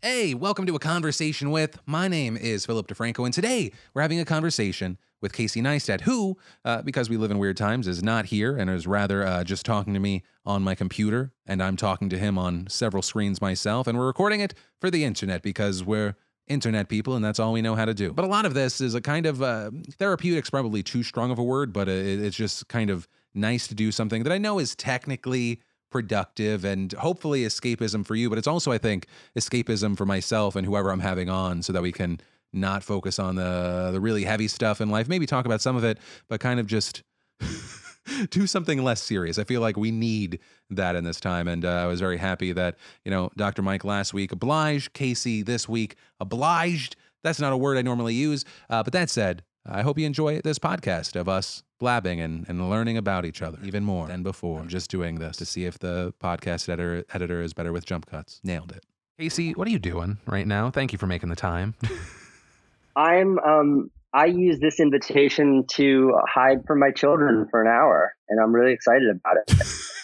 Hey, welcome to a conversation with. My name is Philip DeFranco, and today we're having a conversation with Casey Neistat, who, uh, because we live in weird times, is not here and is rather uh, just talking to me on my computer, and I'm talking to him on several screens myself, and we're recording it for the internet because we're internet people and that's all we know how to do. But a lot of this is a kind of uh, therapeutic's probably too strong of a word, but it's just kind of nice to do something that I know is technically productive and hopefully escapism for you. But it's also, I think, escapism for myself and whoever I'm having on so that we can not focus on the the really heavy stuff in life. Maybe talk about some of it, but kind of just do something less serious. I feel like we need that in this time. And uh, I was very happy that, you know, Dr. Mike last week obliged, Casey this week obliged. That's not a word I normally use. Uh, but that said, I hope you enjoy this podcast of us blabbing and, and learning about each other even more than before. I'm just doing this to see if the podcast editor editor is better with jump cuts. Nailed it. Casey, what are you doing right now? Thank you for making the time. I'm um I use this invitation to hide from my children for an hour, and I'm really excited about it.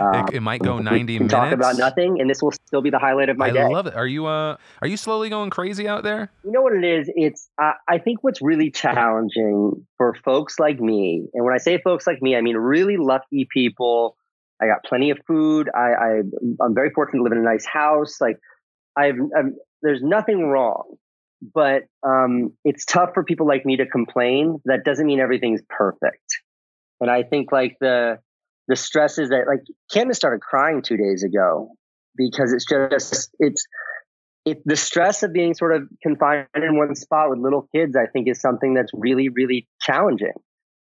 Um, it, it, might go 90 we minutes. Talk about nothing, and this will still be the highlight of my I day. I love it. Are you uh are you slowly going crazy out there? You know what it is? It's uh, I think what's really challenging for folks like me, and when I say folks like me, I mean really lucky people. I got plenty of food. I, I am very fortunate to live in a nice house. Like I've, I've there's nothing wrong, but um, it's tough for people like me to complain. That doesn't mean everything's perfect. And I think like the the stress is that like Candace started crying two days ago because it's just it's it the stress of being sort of confined in one spot with little kids i think is something that's really really challenging.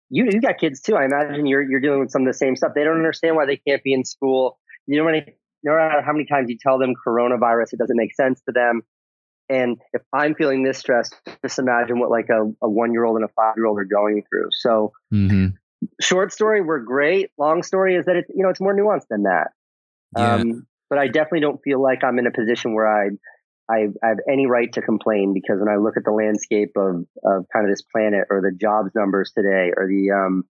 You you got kids too. I imagine you're you're dealing with some of the same stuff. They don't understand why they can't be in school. You know, many, no matter how many times you tell them coronavirus it doesn't make sense to them. And if i'm feeling this stress just imagine what like a, a one year old and a five year old are going through. So mm-hmm short story were great. Long story is that it's you know it's more nuanced than that. Yeah. Um, but I definitely don't feel like I'm in a position where I, I I have any right to complain because when I look at the landscape of of kind of this planet or the jobs numbers today or the um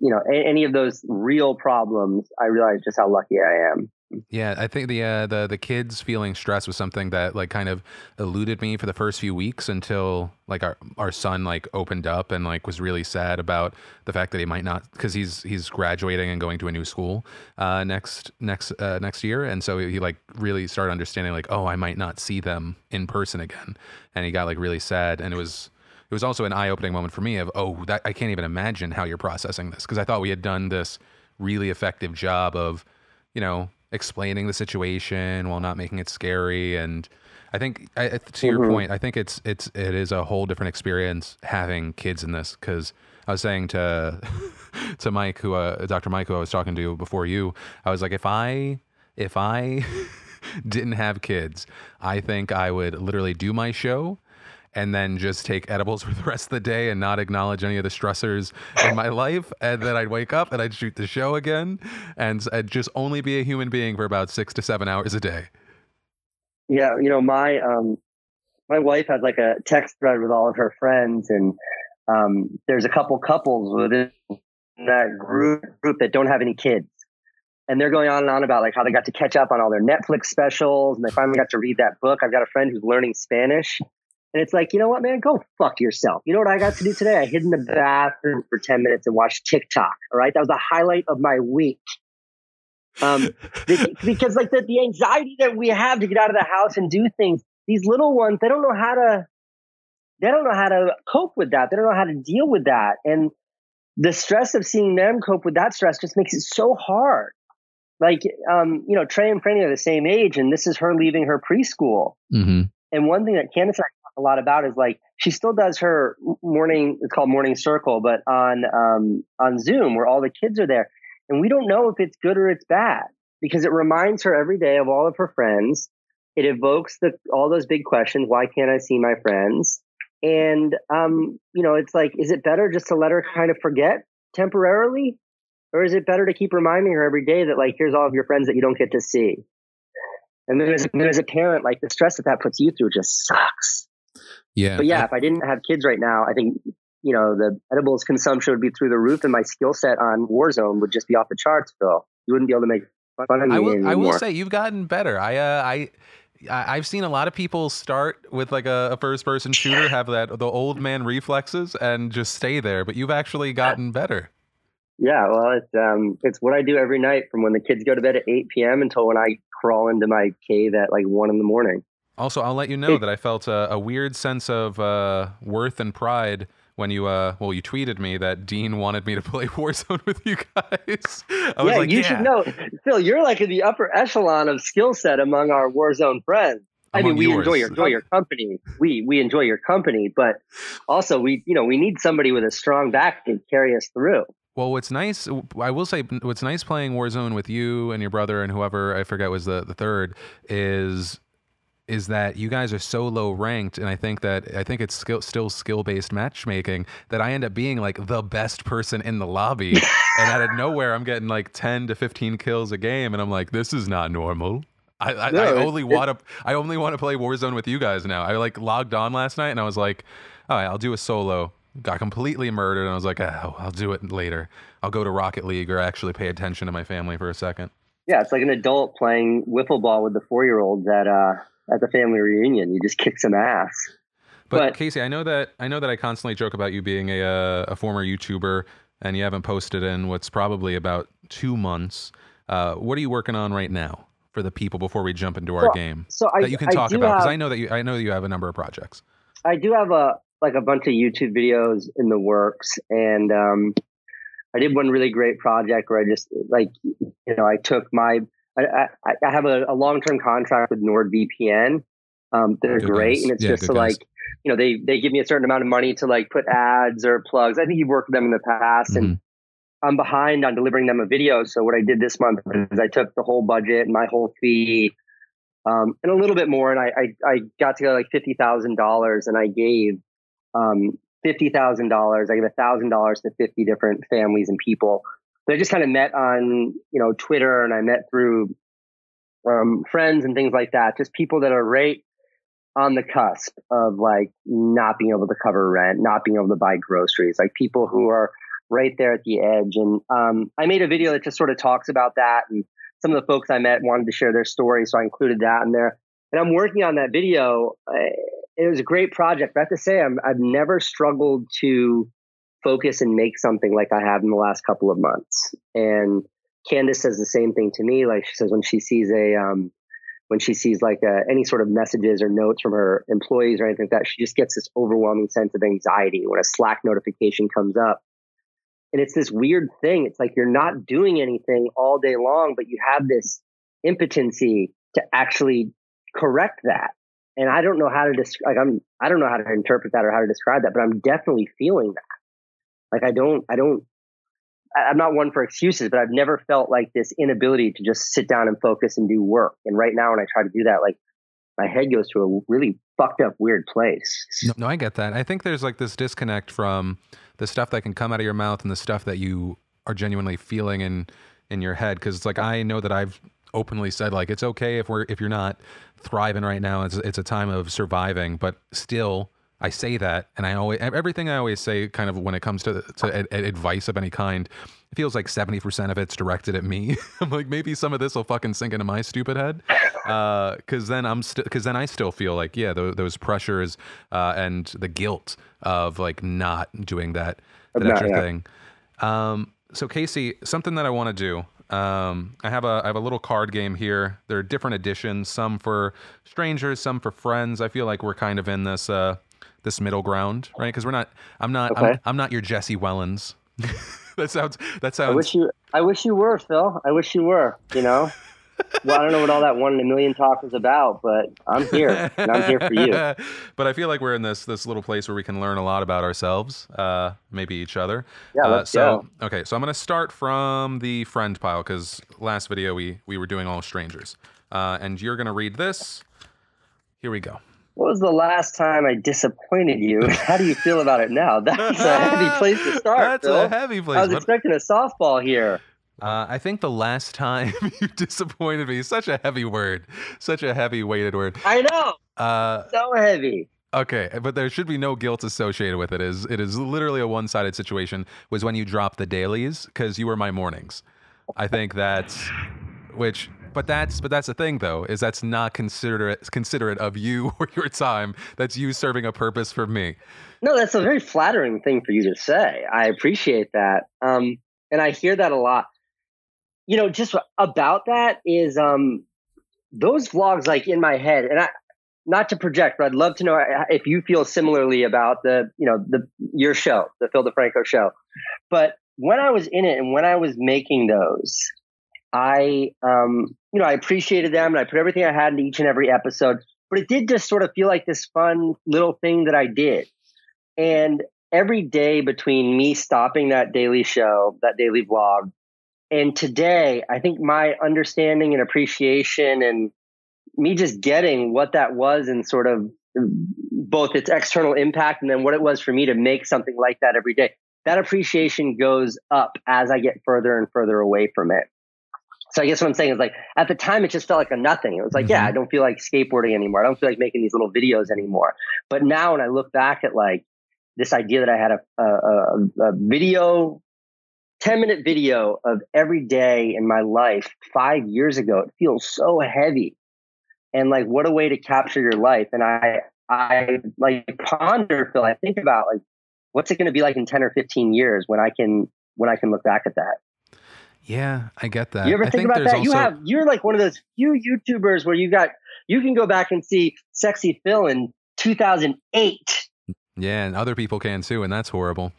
you know a, any of those real problems, I realize just how lucky I am. Yeah, I think the uh, the the kids feeling stress was something that like kind of eluded me for the first few weeks until like our our son like opened up and like was really sad about the fact that he might not because he's he's graduating and going to a new school uh, next next uh, next year, and so he like really started understanding like oh I might not see them in person again, and he got like really sad, and it was it was also an eye opening moment for me of oh that I can't even imagine how you're processing this. Because I thought we had done this really effective job of you know explaining the situation while not making it scary and I think I, to mm-hmm. your point, I think it's it's it is a whole different experience having kids in this because I was saying to to Mike, who uh, Dr. Mike, who I was talking to before you, I was like, if I if I didn't have kids, I think I would literally do my show and then just take edibles for the rest of the day and not acknowledge any of the stressors in my life. And then I'd wake up and I'd shoot the show again and I'd just only be a human being for about six to seven hours a day. Yeah, you know, my um my wife has like a text thread with all of her friends and um there's a couple couples within that group group that don't have any kids. And they're going on and on about like how they got to catch up on all their Netflix specials and they finally got to read that book. I've got a friend who's learning Spanish and it's like, you know what, man, go fuck yourself. You know what I got to do today? I hid in the bathroom for 10 minutes and watched TikTok. All right. That was the highlight of my week. Um, because like the, the anxiety that we have to get out of the house and do things, these little ones, they don't know how to, they don't know how to cope with that. They don't know how to deal with that. And the stress of seeing them cope with that stress just makes it so hard. Like, um, you know, Trey and Franny are the same age, and this is her leaving her preschool. Mm-hmm. And one thing that Candace and I a lot about is like she still does her morning it's called morning circle but on um, on zoom where all the kids are there. And we don't know if it's good or it's bad because it reminds her every day of all of her friends. It evokes the all those big questions why can't i see my friends? And um, you know it's like is it better just to let her kind of forget temporarily? Or is it better to keep reminding her every day that like here's all of your friends that you don't get to see. And then as, then as a parent like the stress that that puts you through just sucks yeah. But yeah, I, if I didn't have kids right now, I think you know the edibles consumption would be through the roof, and my skill set on Warzone would just be off the charts. Phil, you wouldn't be able to make fun of me I will, anymore. I will say you've gotten better. I uh, I I've seen a lot of people start with like a, a first person shooter, have that the old man reflexes, and just stay there. But you've actually gotten better. Yeah, well, it's um, it's what I do every night from when the kids go to bed at 8 p.m. until when I crawl into my cave at like one in the morning. Also, I'll let you know that I felt a, a weird sense of uh, worth and pride when you uh well you tweeted me that Dean wanted me to play Warzone with you guys. I was yeah, like, you yeah. should know, Phil. You're like in the upper echelon of skill set among our Warzone friends. I mean, we yours. enjoy your enjoy your company. We we enjoy your company, but also we you know we need somebody with a strong back to carry us through. Well, what's nice, I will say, what's nice playing Warzone with you and your brother and whoever I forget was the the third is is that you guys are so low ranked, and I think that I think it's skill, still skill based matchmaking that I end up being like the best person in the lobby, and out of nowhere I'm getting like ten to fifteen kills a game, and I'm like, this is not normal. I, I, No, I only want to I only want to play Warzone with you guys now. I like logged on last night and I was like, all right, I'll do a solo. Got completely murdered and I was like, oh, I'll do it later. I'll go to Rocket League or actually pay attention to my family for a second. Yeah, it's like an adult playing wiffle ball with the four year olds at uh at the family reunion. You just kick some ass. But, But- Casey, I know that I know that I constantly joke about you being a uh, a former YouTuber and you haven't posted in what's probably about two months. Uh, what are you working on right now for the people before we jump into our game So I that you can I talk about? Because I know that you I know you have a number of projects. I do have a like a bunch of YouTube videos in the works, and um, I did one really great project where I just like you know I took my I I, I have a, a long term contract with NordVPN. Um, they're Good great, guys. and it's Yeah, just to guys. like you know they they give me a certain amount of money to like put ads or plugs. I think you've worked with them in the past, Mm-hmm. and I'm behind on delivering them a video. So what I did this month is I took the whole budget and my whole fee, um, and a little bit more, and I I, I got together like fifty thousand dollars, and I gave um, fifty thousand dollars. I gave thousand dollars to fifty different families and people. So I just kind of met on you know Twitter, and I met through um, friends and things like that. Just people that are right on the cusp of like not being able to cover rent, not being able to buy groceries, like people who are right there at the edge. And um, I made a video that just sort of talks about that. And some of the folks I met wanted to share their story, so I included that in there. And I'm working on that video. It was a great project. But I have to say, I'm, I've never struggled to focus and make something like I have in the last couple of months. And Candace says the same thing to me. Like she says when she sees a um, when she sees like uh any sort of messages or notes from her employees or anything like that, she just gets this overwhelming sense of anxiety when a Slack notification comes up. And it's this weird thing. It's like you're not doing anything all day long, but you have this impotency to actually correct that. And I don't know how to describe. Like I'm, I don't know how to interpret that or how to describe that, but I'm definitely feeling that. Like I don't, I don't. I'm not one for excuses, but I've never felt like this inability to just sit down and focus and do work. And right now, when I try to do that, like my head goes to a really fucked up, weird place. No, no, I get that. I think there's like this disconnect from the stuff that can come out of your mouth and the stuff that you are genuinely feeling in in your head. Because it's like I know that I've openly said like it's okay if we're if you're not thriving right now. It's it's a time of surviving, but still. I say that, and I always everything I always say, kind of when it comes to to ad- ad- advice of any kind, it feels like seventy percent of it's directed at me. I'm like, maybe some of this will fucking sink into my stupid head, because then I'm still, because then I still feel like, yeah, those, those pressures uh, and the guilt of like not doing that that not- extra yeah. thing. Um, so Casey, something that I want to do. Um, I have a I have a little card game here. There are different editions, some for strangers, some for friends. I feel like we're kind of in this uh, this middle ground, right? Because we're not. I'm not. I'm, Okay. I'm not your Jesse Wellens. that sounds. That sounds. I wish you, I wish you were, Phil. I wish you were. You know. well, I don't know what all that one in a million talk is about, but I'm here, and I'm here for you. but I feel like we're in this this little place where we can learn a lot about ourselves, uh, maybe each other. Yeah, Uh, so go. okay, so I'm gonna start from the friend pile because last video we we were doing all strangers, uh, and you're gonna read this. Here we go. What was the last time I disappointed you? How do you feel about it now? That's a heavy place to start. That's Phil. a heavy place. I was expecting a softball here. Uh, I think the last time you disappointed me, such a heavy word, such a heavy weighted word. I know, Uh, so heavy. Okay, but there should be no guilt associated with it. It Is it is literally a one-sided situation? Was when you dropped the dailies because you were my mornings. I think that's which. But that's but that's the thing though is that's not considerate considerate of you or your time. That's you serving a purpose for me. No, that's a very flattering thing for you to say. I appreciate that, um, and I hear that a lot. You know, just about that is um, those vlogs like in my head, and I not to project, but I'd love to know uh, if you feel similarly about the you know the your show, the Phil DeFranco show. But when I was in it and when I was making those, I um, you know I appreciated them and I put everything I had into each and every episode. But it did just sort of feel like this fun little thing that I did and every day between me stopping that daily show, that daily vlog, and today, I think my understanding and appreciation and me just getting what that was and sort of both its external impact and then what it was for me to make something like that every day, that appreciation goes up as I get further and further away from it. So I guess what I'm saying is like at the time it just felt like a nothing. It was like, mm-hmm. yeah, I don't feel like skateboarding anymore. I don't feel like making these little videos anymore. But now when I look back at like this idea that I had a, a, a video, 10 minute video of every day in my life five years ago. It feels so heavy. And like, what a way to capture your life. And I, I like ponder, Phil, I think about like, what's it going to be like in 10 or 15 years when I can, when I can look back at that. Yeah, I get that. You ever think, think about that? Also... You have you're like one of those few YouTubers where you got you can go back and see Sexy Phil in 2008 yeah, and other people can too, and that's horrible.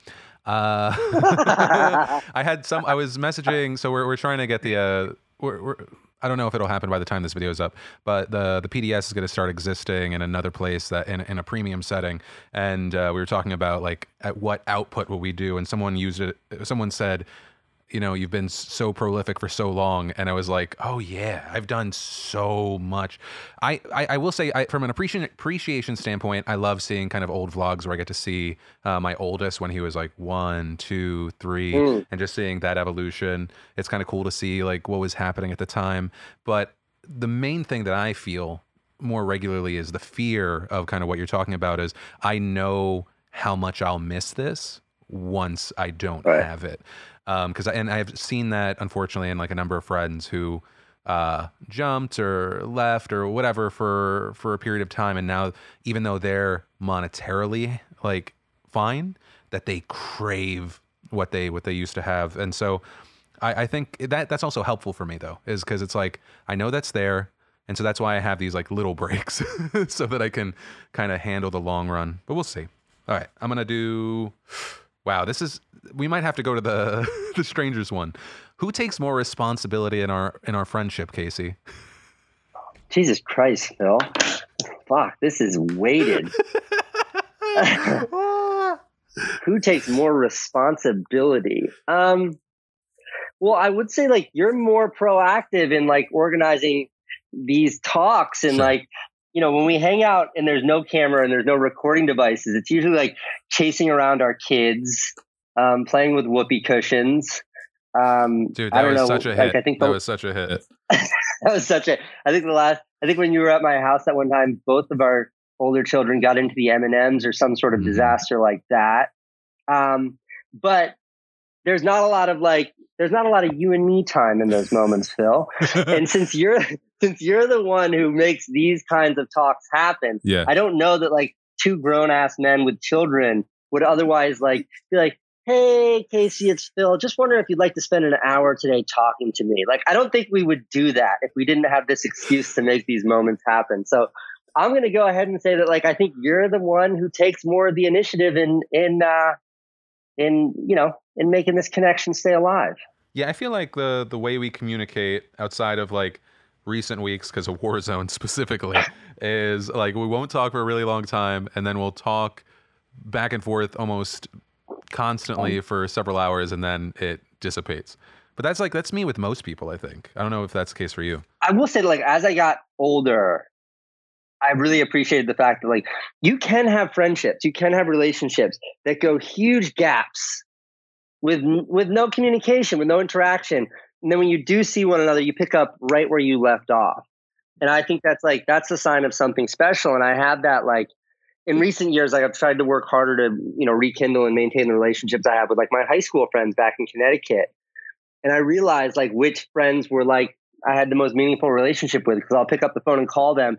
Uh, I had some. I was messaging, so we're we're trying to get the. Uh, we're, we're, I don't know if it'll happen by the time this video is up, but the the PDS is going to start existing in another place that in, in a premium setting, and uh, we were talking about like at what output will we do, and someone used it. Someone said you know you've been so prolific for so long and i was like oh yeah i've done so much i i, I will say I, from an appreciation appreciation standpoint i love seeing kind of old vlogs where i get to see uh, my oldest when he was like one two three mm. and just seeing that evolution it's kind of cool to see like what was happening at the time but the main thing that i feel more regularly is the fear of kind of what you're talking about is i know how much i'll miss this once I don't right. have it because um, and I've seen that unfortunately in like a number of friends who uh, jumped or left or whatever for for a period of time, and now even though they're monetarily like fine, that they crave what they what they used to have, and so I, I think that that's also helpful for me though, is because it's like I know that's there. And so that's why I have these like little breaks so that I can kind of handle the long run. But we'll see. All right, I'm gonna do Wow, this is we might have to go to the the strangers one. Who takes more responsibility in our in our friendship, Casey? Jesus Christ, Phil. Fuck, this is weighted. Who takes more responsibility? Um well, I would say like you're more proactive in like organizing these talks and sure. like you know, when we hang out and there's no camera and there's no recording devices, it's usually like chasing around our kids, um, playing with whoopee cushions. Um, Dude, that was know, such a hit. I think the, that was such a hit. that was such a. I think the last. I think when you were at my house that one time, both of our older children got into the M and M's or some sort of mm-hmm. disaster like that. Um, but there's not a lot of like there's not a lot of you and me time in those moments, Phil. and since you're since you're the one who makes these kinds of talks happen, yeah. I don't know that like two grown ass men with children would otherwise like be like, Hey, Casey, it's Phil. Just wondering if you'd like to spend an hour today talking to me. Like, I don't think we would do that if we didn't have this excuse to make these moments happen. So I'm going to go ahead and say that, like, I think you're the one who takes more of the initiative in, in, uh, in, you know, in making this connection stay alive. Yeah, I feel like the the way we communicate outside of like recent weeks because of Warzone specifically is like we won't talk for a really long time and then we'll talk back and forth almost constantly for several hours and then it dissipates. But that's like that's me with most people, I think. I don't know if that's the case for you. I will say like as I got older, I really appreciated the fact that like you can have friendships, you can have relationships that go huge gaps with with no communication, with no interaction. And then when you do see one another, you pick up right where you left off. And I think that's like that's a sign of something special. And I have that like in recent years, like I've tried to work harder to, you know, rekindle and maintain the relationships I have with like my high school friends back in Connecticut. And I realized like which friends were like I had the most meaningful relationship with because I'll pick up the phone and call them,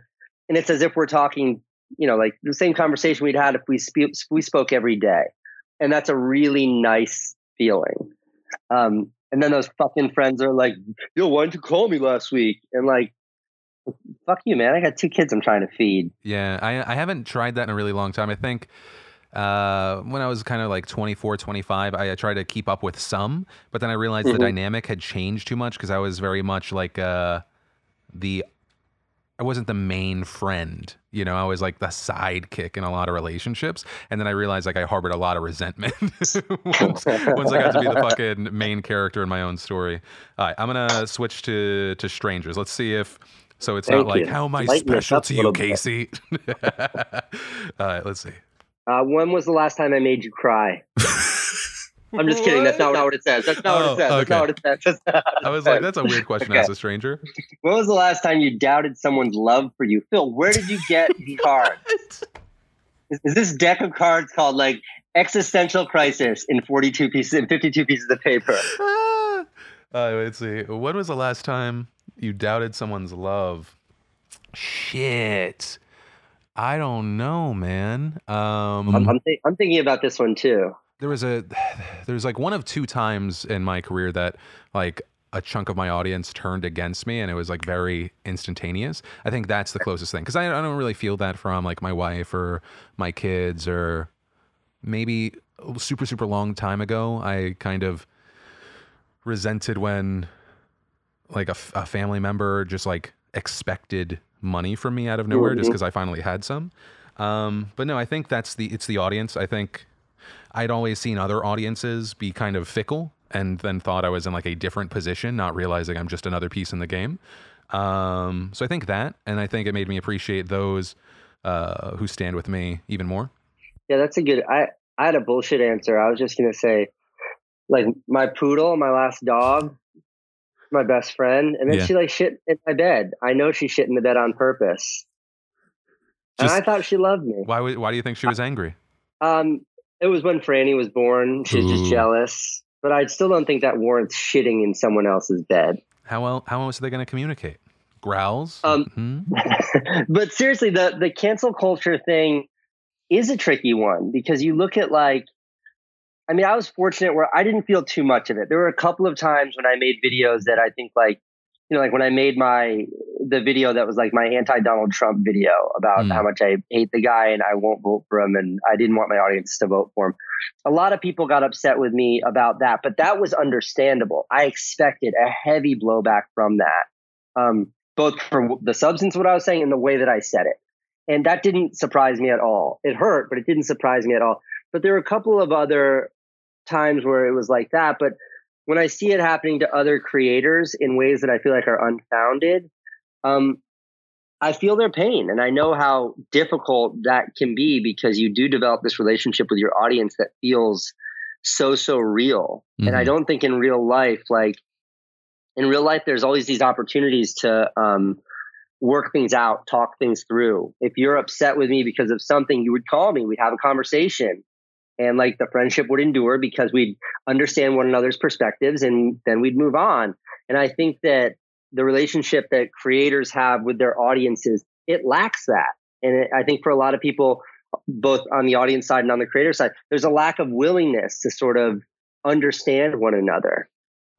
and it's as if we're talking, you know, like the same conversation we'd had if we sp- we spoke every day, and that's a really nice feeling. Um, and then those fucking friends are like, "Yo, why didn't you call me last week?" And like, fuck you, man. I got two kids I'm trying to feed. Yeah, I I haven't tried that in a really long time. I think uh, when I was kind of like 24, 25, I, I tried to keep up with some, but then I realized Mhm. the dynamic had changed too much because I was very much like uh, the I wasn't the main friend. You know, I was like the sidekick in a lot of relationships. And then I realized like I harbored a lot of resentment once, once I got to be the fucking main character in my own story. All right, I'm gonna switch to to strangers. Let's see if so it's not Thank like you. how am I Lighten special to you. Casey? All right, let's see. Uh, when was the last time I made you cry? I'm just kidding. That's not what it says. That's not Oh, what it says. That's okay. not what it says. That's not what I it was like, that's a weird question Okay. ask a stranger. When was the last time you doubted someone's love for you? Phil, where did you get the cards? Is, is this deck of cards called like existential crisis in 42 pieces in 52 pieces of paper? Ah. Uh, let's see. When was the last time you doubted someone's love? Shit. I don't know, man. Um, I'm, I'm, thi- I'm thinking about this one too. There was a there's like one of two times in my career that like a chunk of my audience turned against me and it was like very instantaneous. I think that's the closest thing because I, I don't really feel that from like my wife or my kids or maybe a super super long time ago i kind of resented when like a family member just like expected money from me out of nowhere just Mhm. because i finally had some. Um, but no i think that's the it's the audience. I think I'd always seen other audiences be kind of fickle and then thought I was in like a different position, not realizing I'm just another piece in the game. Um, so I think that, and I think it made me appreciate those uh, who stand with me even more. Yeah, that's a good. I I had a bullshit answer. I was just gonna say, like my poodle, my last dog, my best friend, and then Yeah. she like shit in my bed. I know she shit in the bed on purpose, and I thought she loved me. Why? Why do you think she was angry? Um, it was when Franny was born. She was Ooh. just jealous, but I still don't think that warrants shitting in someone else's bed. How well? How else are they going to communicate? Growls. Um, Mhm. but seriously, the the cancel culture thing is a tricky one because you look at like, I mean, I was fortunate where I didn't feel too much of it. There were a couple of times when I made videos that I think like, you know, like when I made my the video that was like my anti Donald Trump video about Mm. how much I hate the guy and I won't vote for him and I didn't want my audience to vote for him. A lot of people got upset with me about that, but that was understandable. I expected a heavy blowback from that. Um, both for the substance of what I was saying and the way that I said it. And that didn't surprise me at all. It hurt, but it didn't surprise me at all. But there were a couple of other times where it was like that. But when I see it happening to other creators in ways that I feel like are unfounded, um, I feel their pain. And I know how difficult that can be because you do develop this relationship with your audience that feels so, so real. And I Mhm. don't think in real life, like, in real life, there's always these opportunities to um, work things out, talk things through. If you're upset with me because of something, you would call me, we'd have a conversation. And like the friendship would endure because we'd understand one another's perspectives and then we'd move on. And I think that the relationship that creators have with their audiences, it lacks that. And it, I think for a lot of people, both on the audience side and on the creator side, there's a lack of willingness to sort of understand one another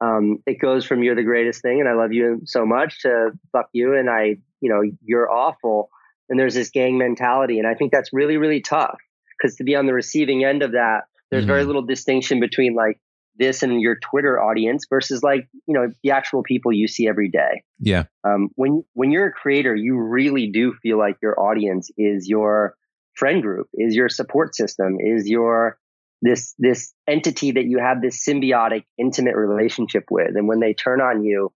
um, it goes from you're the greatest thing and I love you so much to fuck you and I, you know, you're awful. And there's this gang mentality. And I think that's really, really tough because to be on the receiving end of that, there's very Mhm. little distinction between like this and your Twitter audience versus like, you know, the actual people you see every day. Yeah. Um, when, when you're a creator, you really do feel like your audience is your friend group, is your support system, is your, this this entity that you have this symbiotic intimate relationship with and when they turn on you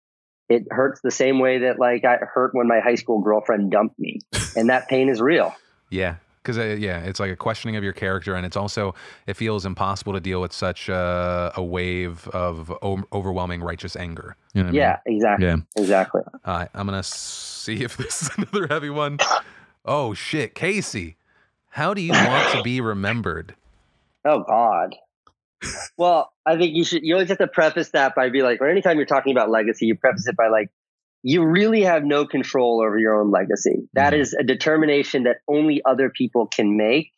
it hurts the same way that like i hurt when my high school girlfriend dumped me and that pain is real Yeah. Because uh, yeah, it's like a questioning of your character, and it's also it feels impossible to deal with such uh, a wave of o- overwhelming righteous anger. You know what I mean? yeah exactly Yeah. exactly All right, I'm gonna see if this is another heavy one. Oh shit, Casey, how do you want to be remembered? oh god well i think you should you always have to preface that by be like or anytime you're talking about legacy you preface it by like you really have no control over your own legacy. That mm-hmm. a determination that only other people can make.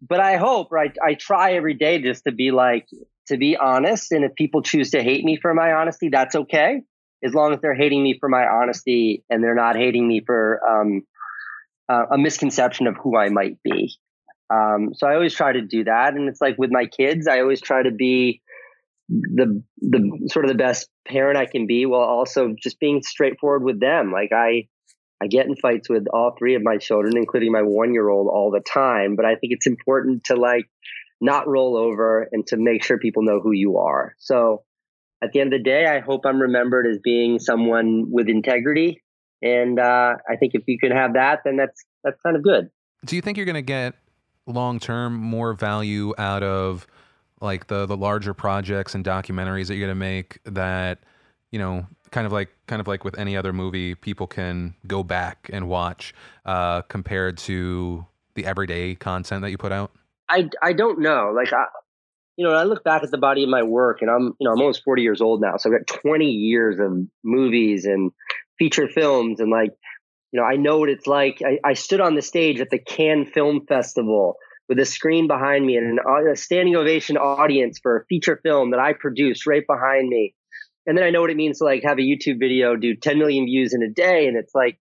But I hope, right? I try every day just to be like, to be honest. And if people choose to hate me for my honesty, that's okay. As long as they're hating me for my honesty and they're not hating me for um, uh, a misconception of who I might be. Um, so I always try to do that. And it's like with my kids, I always try to be the the sort of the best parent I can be while also just being straightforward with them. Like I I get in fights with all three of my children, including my one year old all the time. But I think it's important to like not roll over and to make sure people know who you are. So at the end of the day, I hope I'm remembered as being someone with integrity. And uh, I think if you can have that, then that's that's kind of good. Do you think you're going to get long term more value out of like the the larger projects and documentaries that you're to make that you know kind of like kind of like with any other movie people can go back and watch uh, compared to the everyday content that you put out? I i don't know. Like i you know i look back at the body of my work and i'm you know i'm almost 40 years old now so i've got 20 years of movies and feature films and like you know i know what it's like. I, I stood on the stage at the cannes film festival with a screen behind me and an, a standing ovation audience for a feature film that I produced right behind me. And then I know what it means to like have a YouTube video do 10 million views in a day. And it's like,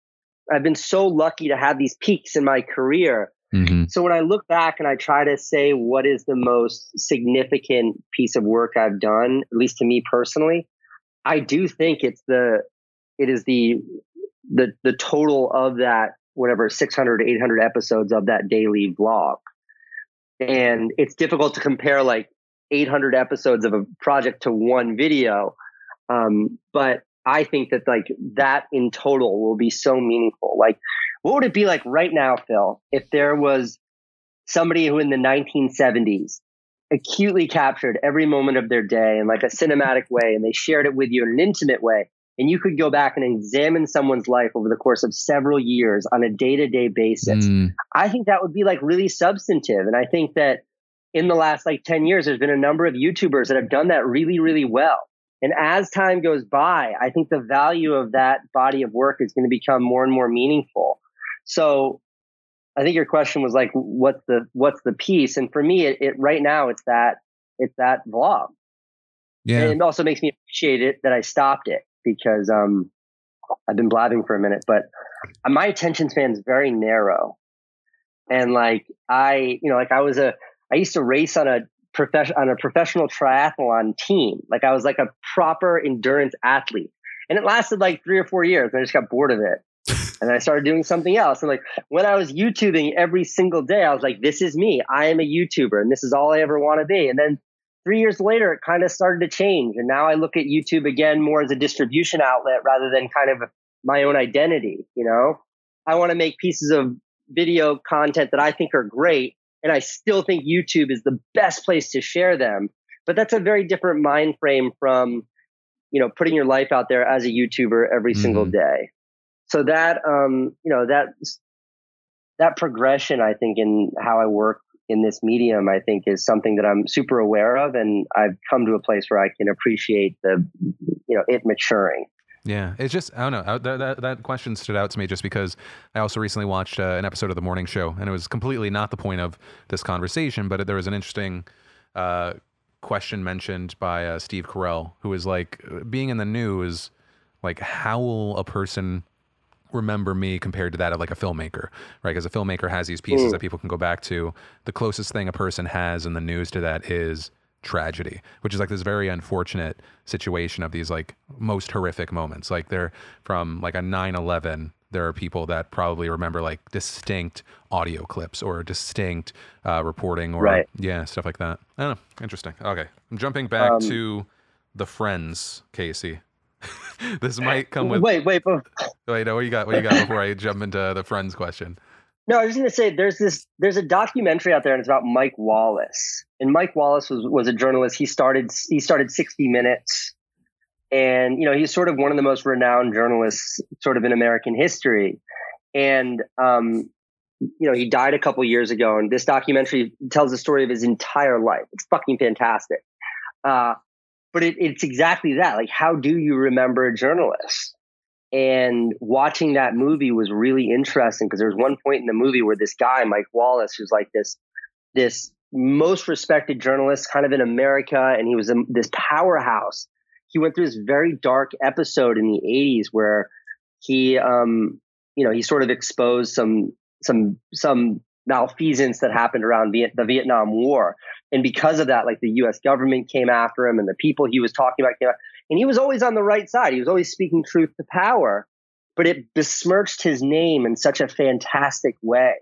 I've been so lucky to have these peaks in my career. Mm-hmm. So when I look back and I try to say what is the most significant piece of work I've done, at least to me personally, I do think it's the, it is the, the, the total of that, whatever, 600, 800 episodes of that daily vlog and it's difficult to compare like 800 episodes of a project to one video. Um, but i think that like that in total will be so meaningful. Like what would it be like right now phil if there was somebody who in the 1970s acutely captured every moment of their day in like a cinematic way and they shared it with you in an intimate way and you could go back and examine someone's life over the course of several years on a day to day basis, mm. I think that would be like really substantive. And I think that in the last like 10 years, there's been a number of YouTubers that have done that really, really well. And as time goes by, I think the value of that body of work is going to become more and more meaningful. So I think your question was like, what's the, what's the piece? And for me, it, it right now, it's that, it's that vlog. Yeah. And it also makes me appreciate it that I stopped it because um, I've been blabbing for a minute, but my attention span is very narrow. And like I, you know, like I was a, I used to race on a profession on a professional triathlon team. Like I was like a proper endurance athlete, and it lasted like three or four years. And I just got bored of it, and I started doing something else. And like when I was YouTubing every single day, I was like, "This is me. I am a YouTuber, and this is all I ever want to be." And then three years later, it kind of started to change. And now I look at YouTube again more as a distribution outlet rather than kind of my own identity. You know, I want to make pieces of video content that I think are great. And I still think YouTube is the best place to share them. But that's a very different mind frame from, you know, putting your life out there as a YouTuber every mm-hmm. single day. So that, um, you know, that, that progression, I think, in how I work in this medium, I think is something that I'm super aware of, and I've come to a place where I can appreciate the, you know, it maturing. Yeah, it's just I don't know that, that, that question stood out to me just because I also recently watched uh, an episode of the morning show, and it was completely not the point of this conversation, but there was an interesting uh, question mentioned by uh, Steve Carell, who was like, being in the news, like how will a person remember me compared to that of like a filmmaker, right? Because a filmmaker has these pieces mm. that people can go back to. The closest thing a person has in the news to that is tragedy, which is like this very unfortunate situation of these like most horrific moments. Like they're from like a 9 11 there are people that probably remember like distinct audio clips or distinct uh, reporting or right. yeah stuff like that. I don't know. Interesting. Okay, I'm jumping back um, to the Friends, Casey. this might come with. Wait, wait, but... wait. No, what you got? What you got before I jump into the friends question? No, I was going to say there's this there's a documentary out there and it's about Mike Wallace. And Mike Wallace was was a journalist. He started he started 60 Minutes, and you know he's sort of one of the most renowned journalists sort of in American history. And um, you know he died a couple years ago, and this documentary tells the story of his entire life. It's fucking fantastic. Uh, but it, it's exactly that. Like, how do you remember a journalist? And watching that movie was really interesting because there was one point in the movie where this guy, Mike Wallace, who's like this, this most respected journalist kind of in America, and he was a, this powerhouse. He went through this very dark episode in the 80s where he, um, you know, he sort of exposed some, some, some malfeasance that happened around Viet- the Vietnam War. And because of that, like the US government came after him and the people he was talking about came out. And he was always on the right side. He was always speaking truth to power, but it besmirched his name in such a fantastic way.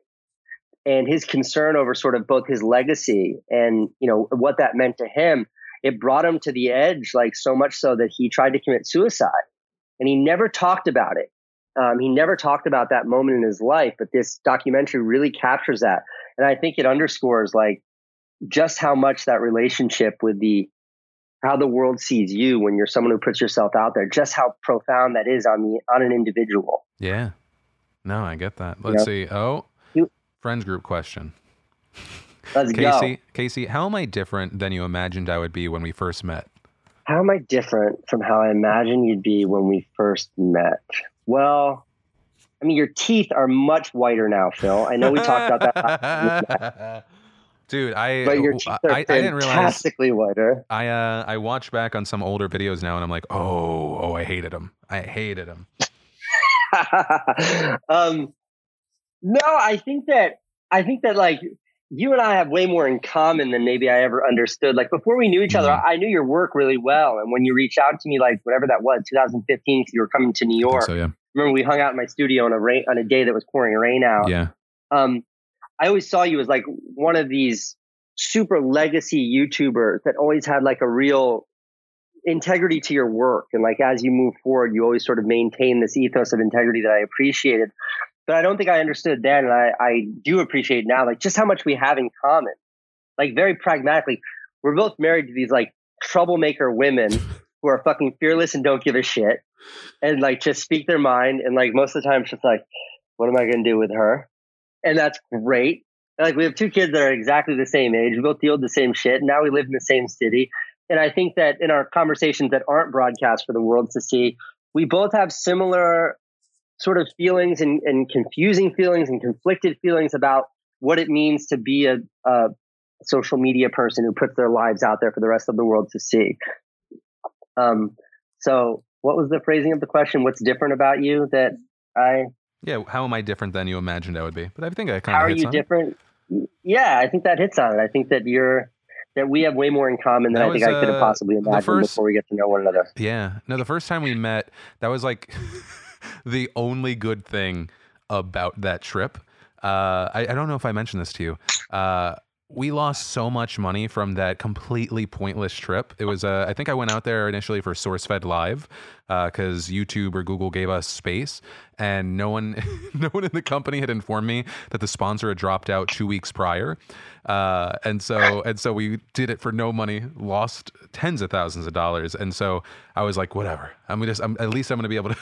And his concern over sort of both his legacy and, you know, what that meant to him, it brought him to the edge, like so much so that he tried to commit suicide. And he never talked about it. Um, he never talked about that moment in his life, but this documentary really captures that. And I think it underscores like just how much that relationship with the how the world sees you when you're someone who puts yourself out there, just how profound that is on the on an individual. Yeah. No, I get that. Let's see. Oh, you, friends group question. Let's Casey, go. Casey, Casey, how am I different than you imagined I would be when we first met? How am I different from how I imagined you'd be when we first met? Well, I mean, your teeth are much whiter now, Phil. I know we talked about that. Dude, I but your teeth are I, fantastically I didn't realize, whiter. I uh, I watch back on some older videos now, and I'm like, oh, oh, I hated them. I hated them. um, no, I think that I think that like you and I have way more in common than maybe I ever understood. Like before we knew each other, mm-hmm. I knew your work really well. And when you reached out to me, like whatever that was, 2015, because you were coming to New York. So yeah. Remember we hung out in my studio on a rain on a day that was pouring rain out. Yeah. Um, I always saw you as like one of these super legacy YouTubers that always had like a real integrity to your work. And like as you move forward, you always sort of maintain this ethos of integrity that I appreciated. But I don't think I understood then, and I, I do appreciate now, like just how much we have in common. Like very pragmatically, we're both married to these like troublemaker women who are fucking fearless and don't give a shit, and like just speak their mind. And like most of the time, it's just like, what am I going to do with her? and that's great. Like we have two kids that are exactly the same age. We both deal with the same shit. And now we live in the same city. And I think that in our conversations that aren't broadcast for the world to see, we both have similar sort of feelings and, and confusing feelings and conflicted feelings about what it means to be a, a social media person who puts their lives out there for the rest of the world to see. Um, so, what was the phrasing of the question? What's different about you that I yeah, how am I different than you imagined I would be? But I think I kind of. How are you different? It. Yeah, I think that hits on it. I think that you're that we have way more in common than that I think I could have uh, possibly imagined first, before we get to know one another. Yeah. No, the first time we met, that was like the only good thing about that trip. Uh, I, I, don't know if I mentioned this to you. Uh, we lost so much money from that completely pointless trip. It was, uh, I think I went out there initially for SourceFed Live because uh, YouTube or Google gave us space, and no one, no one in the company had informed me that the sponsor had dropped out two weeks prior, uh, and so and so we did it for no money, lost tens of thousands of dollars, and so I was like, whatever. I'm just, I'm, at least I'm going to be able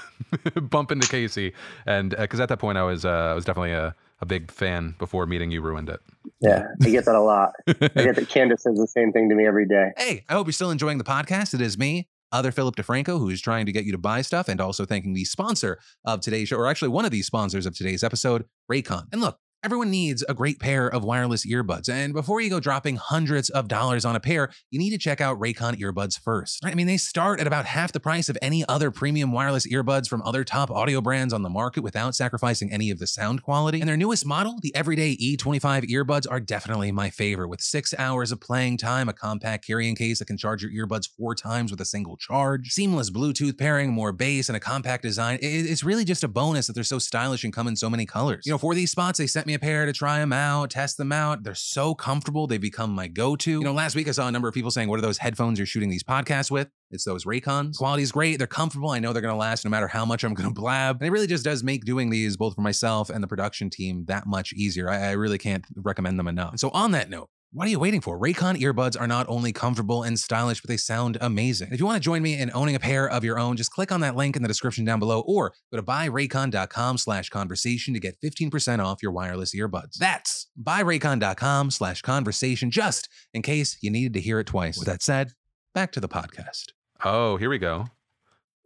to bump into Casey, and because uh, at that point I was, uh, I was definitely a a big fan before meeting you ruined it. Yeah, I get that a lot. I get that Candace says the same thing to me every day. Hey, I hope you're still enjoying the podcast. It is me, other Philip DeFranco, who is trying to get you to buy stuff, and also thanking the sponsor of today's show, or actually one of these sponsors of today's episode, Raycon. And look, Everyone needs a great pair of wireless earbuds. And before you go dropping hundreds of dollars on a pair, you need to check out Raycon earbuds first. I mean, they start at about half the price of any other premium wireless earbuds from other top audio brands on the market without sacrificing any of the sound quality. And their newest model, the Everyday E25 earbuds, are definitely my favorite. With six hours of playing time, a compact carrying case that can charge your earbuds four times with a single charge, seamless Bluetooth pairing, more bass, and a compact design. It's really just a bonus that they're so stylish and come in so many colors. You know, for these spots, they sent me a pair to try them out, test them out. They're so comfortable. They've become my go-to. You know, last week I saw a number of people saying, what are those headphones you're shooting these podcasts with? It's those Raycons. Quality's great. They're comfortable. I know they're going to last no matter how much I'm going to blab. And it really just does make doing these both for myself and the production team that much easier. I, I really can't recommend them enough. And so on that note, what are you waiting for? Raycon earbuds are not only comfortable and stylish, but they sound amazing. If you want to join me in owning a pair of your own, just click on that link in the description down below or go to buyraycon.com slash conversation to get 15% off your wireless earbuds. That's buyraycon.com slash conversation, just in case you needed to hear it twice. With that said, back to the podcast. Oh, here we go.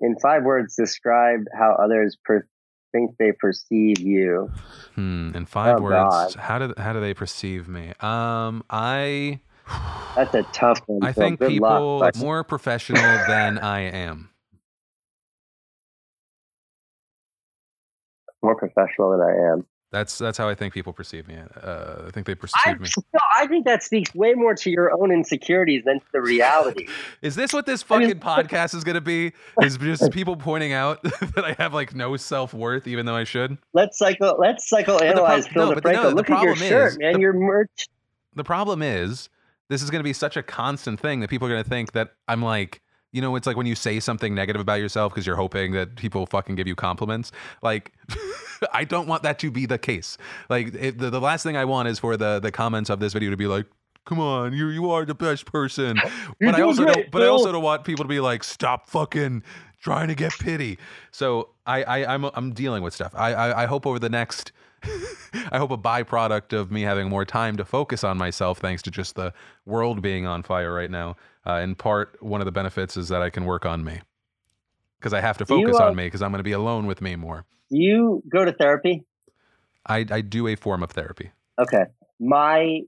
in five words, describe how others per- think they perceive you. Hmm. In five Oh, words, God. how do how do they perceive me? Um, I That's a tough one. I Phil. think luck, people but more professional than I am. more professional than I am. That's that's how I think people perceive me. Uh, I think they I, perceive me. no, I think that speaks way more to your own insecurities than to the reality. Is this what this I mean- fucking podcast is gonna be? Is just people pointing out that I have like no self worth, even though I should? Let's psycho. Let's psychoanalyze prob- Phil no, DeFranco. no, Look at your problem shirt, is- man. the- your merch. The problem is, this is gonna be such a constant thing that people are gonna think that I'm like. You know, it's like when you say something negative about yourself because you're hoping that people fucking give you compliments. Like, I don't want that to be the case. Like, it, the, the last thing I want is for the the comments of this video to be like, "Come on, you you are the best person." You're but I also great, don't. But I also don't want people to be like, "Stop fucking trying to get pity." So I, I I'm I'm dealing with stuff. I I, I hope over the next. I hope a byproduct of me having more time to focus on myself, thanks to just the world being on fire right now. Uh, in part, one of the benefits is that I can work on me because I have to Do you, focus uh, on me because I'm going to be alone with me more. You go to therapy? I, I do a form of therapy. Okay. My,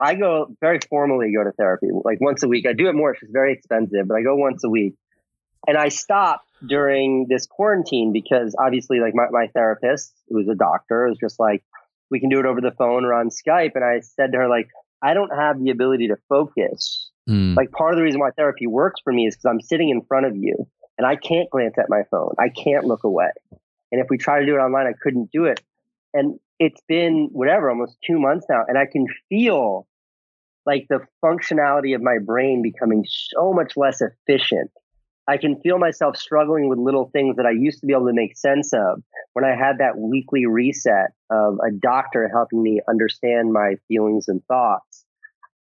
I go very formally go to therapy like once a week. I do it more. It's very expensive, but I go once a week. And I stopped during this quarantine because obviously, like my, my therapist, who was a doctor, was just like, we can do it over the phone or on Skype. And I said to her, like, I don't have the ability to focus. Hmm. Like part of the reason why therapy works for me is because I'm sitting in front of you and I can't glance at my phone. I can't look away. And if we try to do it online, I couldn't do it. And it's been whatever, almost two months now. And I can feel like the functionality of my brain becoming so much less efficient. I can feel myself struggling with little things that I used to be able to make sense of when I had that weekly reset of a doctor helping me understand my feelings and thoughts.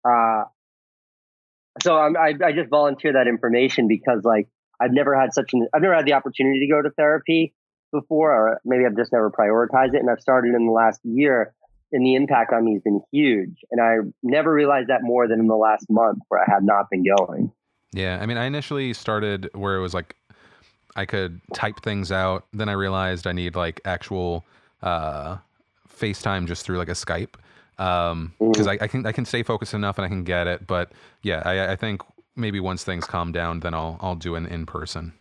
Uh, so I'm, I, I just volunteer that information because like I've never had such an I've never had the opportunity to go to therapy before, or maybe I've just never prioritized it. And I've started in the last year, and the impact on me has been huge. And I never realized that more than in the last month where I had not been going. Yeah, I mean, I initially started where it was like I could type things out. Then I realized I need like actual uh, FaceTime just through like a Skype because I, I can I can stay focused enough and I can get it. But yeah, I, I think maybe once things calm down, then I'll I'll do an in person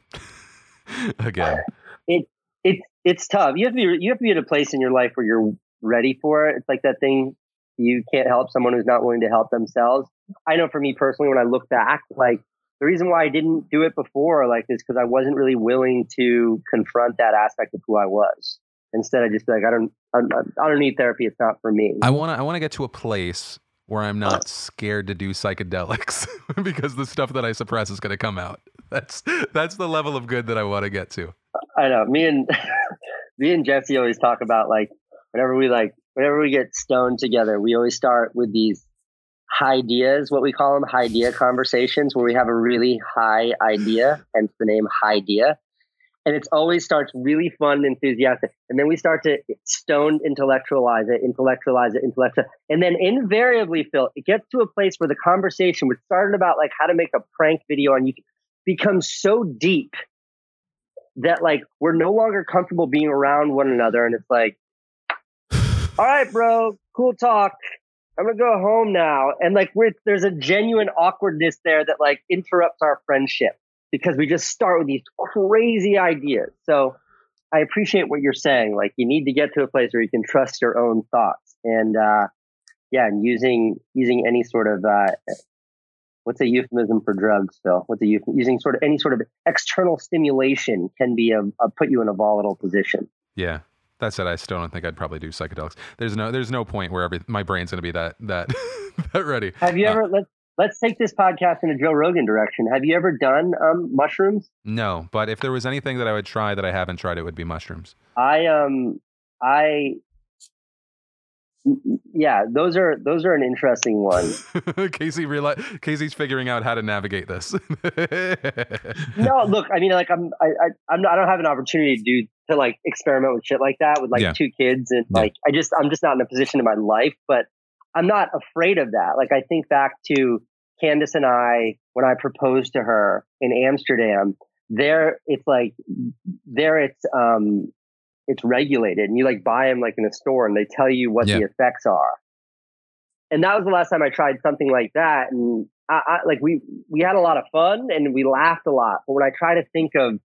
again. It it's it's tough. You have to be you have to be at a place in your life where you're ready for it. It's like that thing you can't help someone who's not willing to help themselves. I know for me personally, when I look back, like the reason why I didn't do it before, like, is because I wasn't really willing to confront that aspect of who I was. Instead, I just be like, I don't, I don't, I don't need therapy. It's not for me. I want to I want to get to a place where I'm not scared to do psychedelics because the stuff that I suppress is going to come out. That's that's the level of good that I want to get to. I know. Me and me and Jesse always talk about like whenever we like whenever we get stoned together, we always start with these ideas, what we call them, high idea conversations, where we have a really high idea, hence the name high idea. And it always starts really fun and enthusiastic. And then we start to stone intellectualize it, intellectualize it, intellectualize And then invariably, Phil, it gets to a place where the conversation, which started about like how to make a prank video on YouTube, becomes so deep that like we're no longer comfortable being around one another. And it's like, all right, bro, cool talk. I'm gonna go home now. And like we're there's a genuine awkwardness there that like interrupts our friendship because we just start with these crazy ideas. So I appreciate what you're saying. Like you need to get to a place where you can trust your own thoughts. And uh yeah, and using using any sort of uh what's a euphemism for drugs, Phil? What's a euphemism? Using sort of any sort of external stimulation can be a, a put you in a volatile position. Yeah. That said, I still don't think I'd probably do psychedelics. There's no there's no point where every, my brain's going to be that that that ready. Have you Uh, ever let's let's take this podcast in a Joe Rogan direction. Have you ever done um, mushrooms? No, but if there was anything that I would try that I haven't tried, it would be mushrooms. I um I yeah, those are those are an interesting one. Casey realize Casey's figuring out how to navigate this. No, look, I mean, like I'm I, I I'm not I don't have an opportunity to do to like experiment with shit like that with like Yeah. two kids and Yeah. like I just I'm just not in a position in my life, but I'm not afraid of that. Like I think back to Candace and I when I proposed to her in Amsterdam. there it's like there it's um it's regulated and you like buy them like in a store and they tell you what Yeah. the effects are and that was the last time i tried something like that and I, I like we we had a lot of fun and we laughed a lot but when i try to think of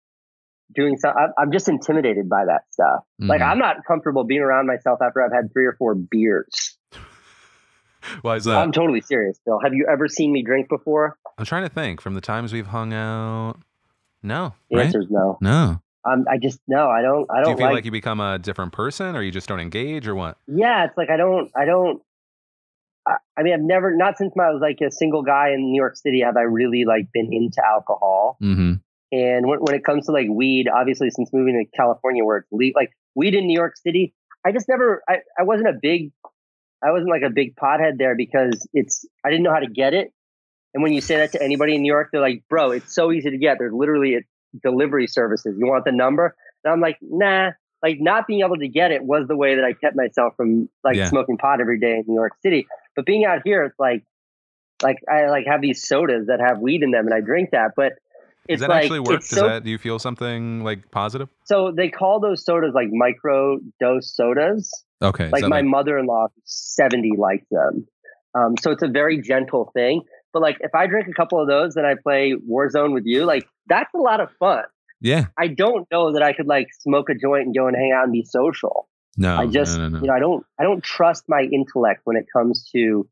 doing so I'm, I'm just intimidated by that stuff like Mhm. i'm not comfortable being around myself after i've had three or four beers Why is that? i'm totally serious Phil have you ever seen me drink before I'm trying to think from the times we've hung out. No, the right? answer is no No. Um, i just no i don't i don't. don't you feel like like you become a different person, or you just don't engage, or what? yeah, it's like I don't, I don't. I, I mean, I've never, not since I was like a single guy in New York City, have I really like been into alcohol. Mm-hmm. And when, when it comes to like weed, obviously, since moving to California, where it's le- like weed in New York City, I just never, I, I wasn't a big, I wasn't like a big pothead there because it's, I didn't know how to get it. And when you say that to anybody in New York, they're like, bro, it's so easy to get. There's literally a delivery services. You want the number? And I'm like, nah, like not being able to get it was the way that I kept myself from like Yeah. smoking pot every day in New York City. But being out here, it's like, like I like have these sodas that have weed in them and I drink that, but Does that like, actually work? Does so that? Do you feel something like positive? so they call those sodas like micro dose sodas. Okay. Like my mother-in-law, 70, likes them. Um, so it's a very gentle thing. But like if I drink a couple of those and I play Warzone with you, like that's a lot of fun. yeah. I don't know that I could like smoke a joint and go and hang out and be social. No. I just, no, no, no. you know, I don't, I don't trust my intellect when it comes to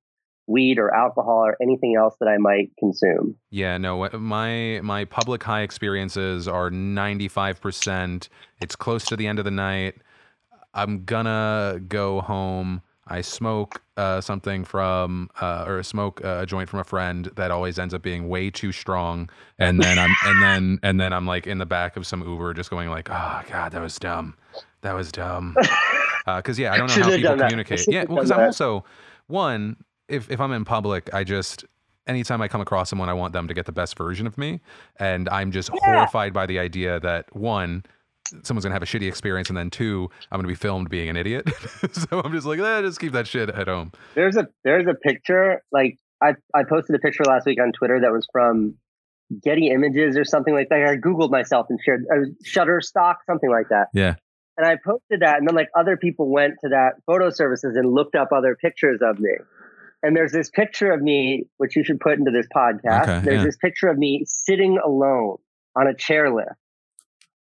weed or alcohol or anything else that I might consume. Yeah, no. My my public high experiences are ninety five percent. It's close to the end of the night. I'm gonna go home. I smoke uh, something from uh, or smoke uh, a joint from a friend that always ends up being way too strong, and then I'm and then and then I'm like in the back of some Uber, just going like, oh god, that was dumb, that was dumb. Because yeah, I don't know how people done that. I communicate. Yeah, well, because I'm also one. If if I'm in public, I just anytime I come across someone, I want them to get the best version of me, and I'm just Yeah. horrified by the idea that one, someone's gonna have a shitty experience, and then two, I'm gonna be filmed being an idiot. so I'm just like, eh, just keep that shit at home. There's a, there's a picture, like I, I posted a picture last week on Twitter that was from Getty Images or something like that. I Googled myself and shared uh, Shutterstock, something like that. Yeah. And I posted that, and then like other people went to that photo services and looked up other pictures of me. And there's this picture of me, which you should put into this podcast. Okay, there's yeah. this picture of me sitting alone on a chairlift.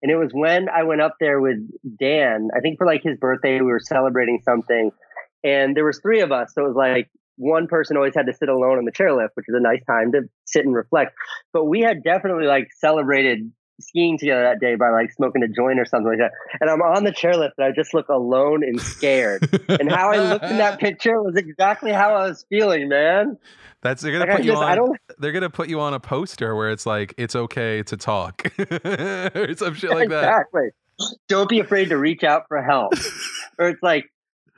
And it was when I went up there with Dan, I think for like his birthday, we were celebrating something. And there was three of us. So it was like one person always had to sit alone on the chairlift, which is a nice time to sit and reflect. But we had definitely like celebrated skiing together that day by like smoking a joint or something like that. And I'm on the chairlift and I just look alone and scared. and how I looked in that picture was exactly how I was feeling, man. That's they're gonna Like I put you just, on. I they're gonna put you on a poster where it's like it's okay to talk or some shit like that. exactly. Don't be afraid to reach out for help. or it's like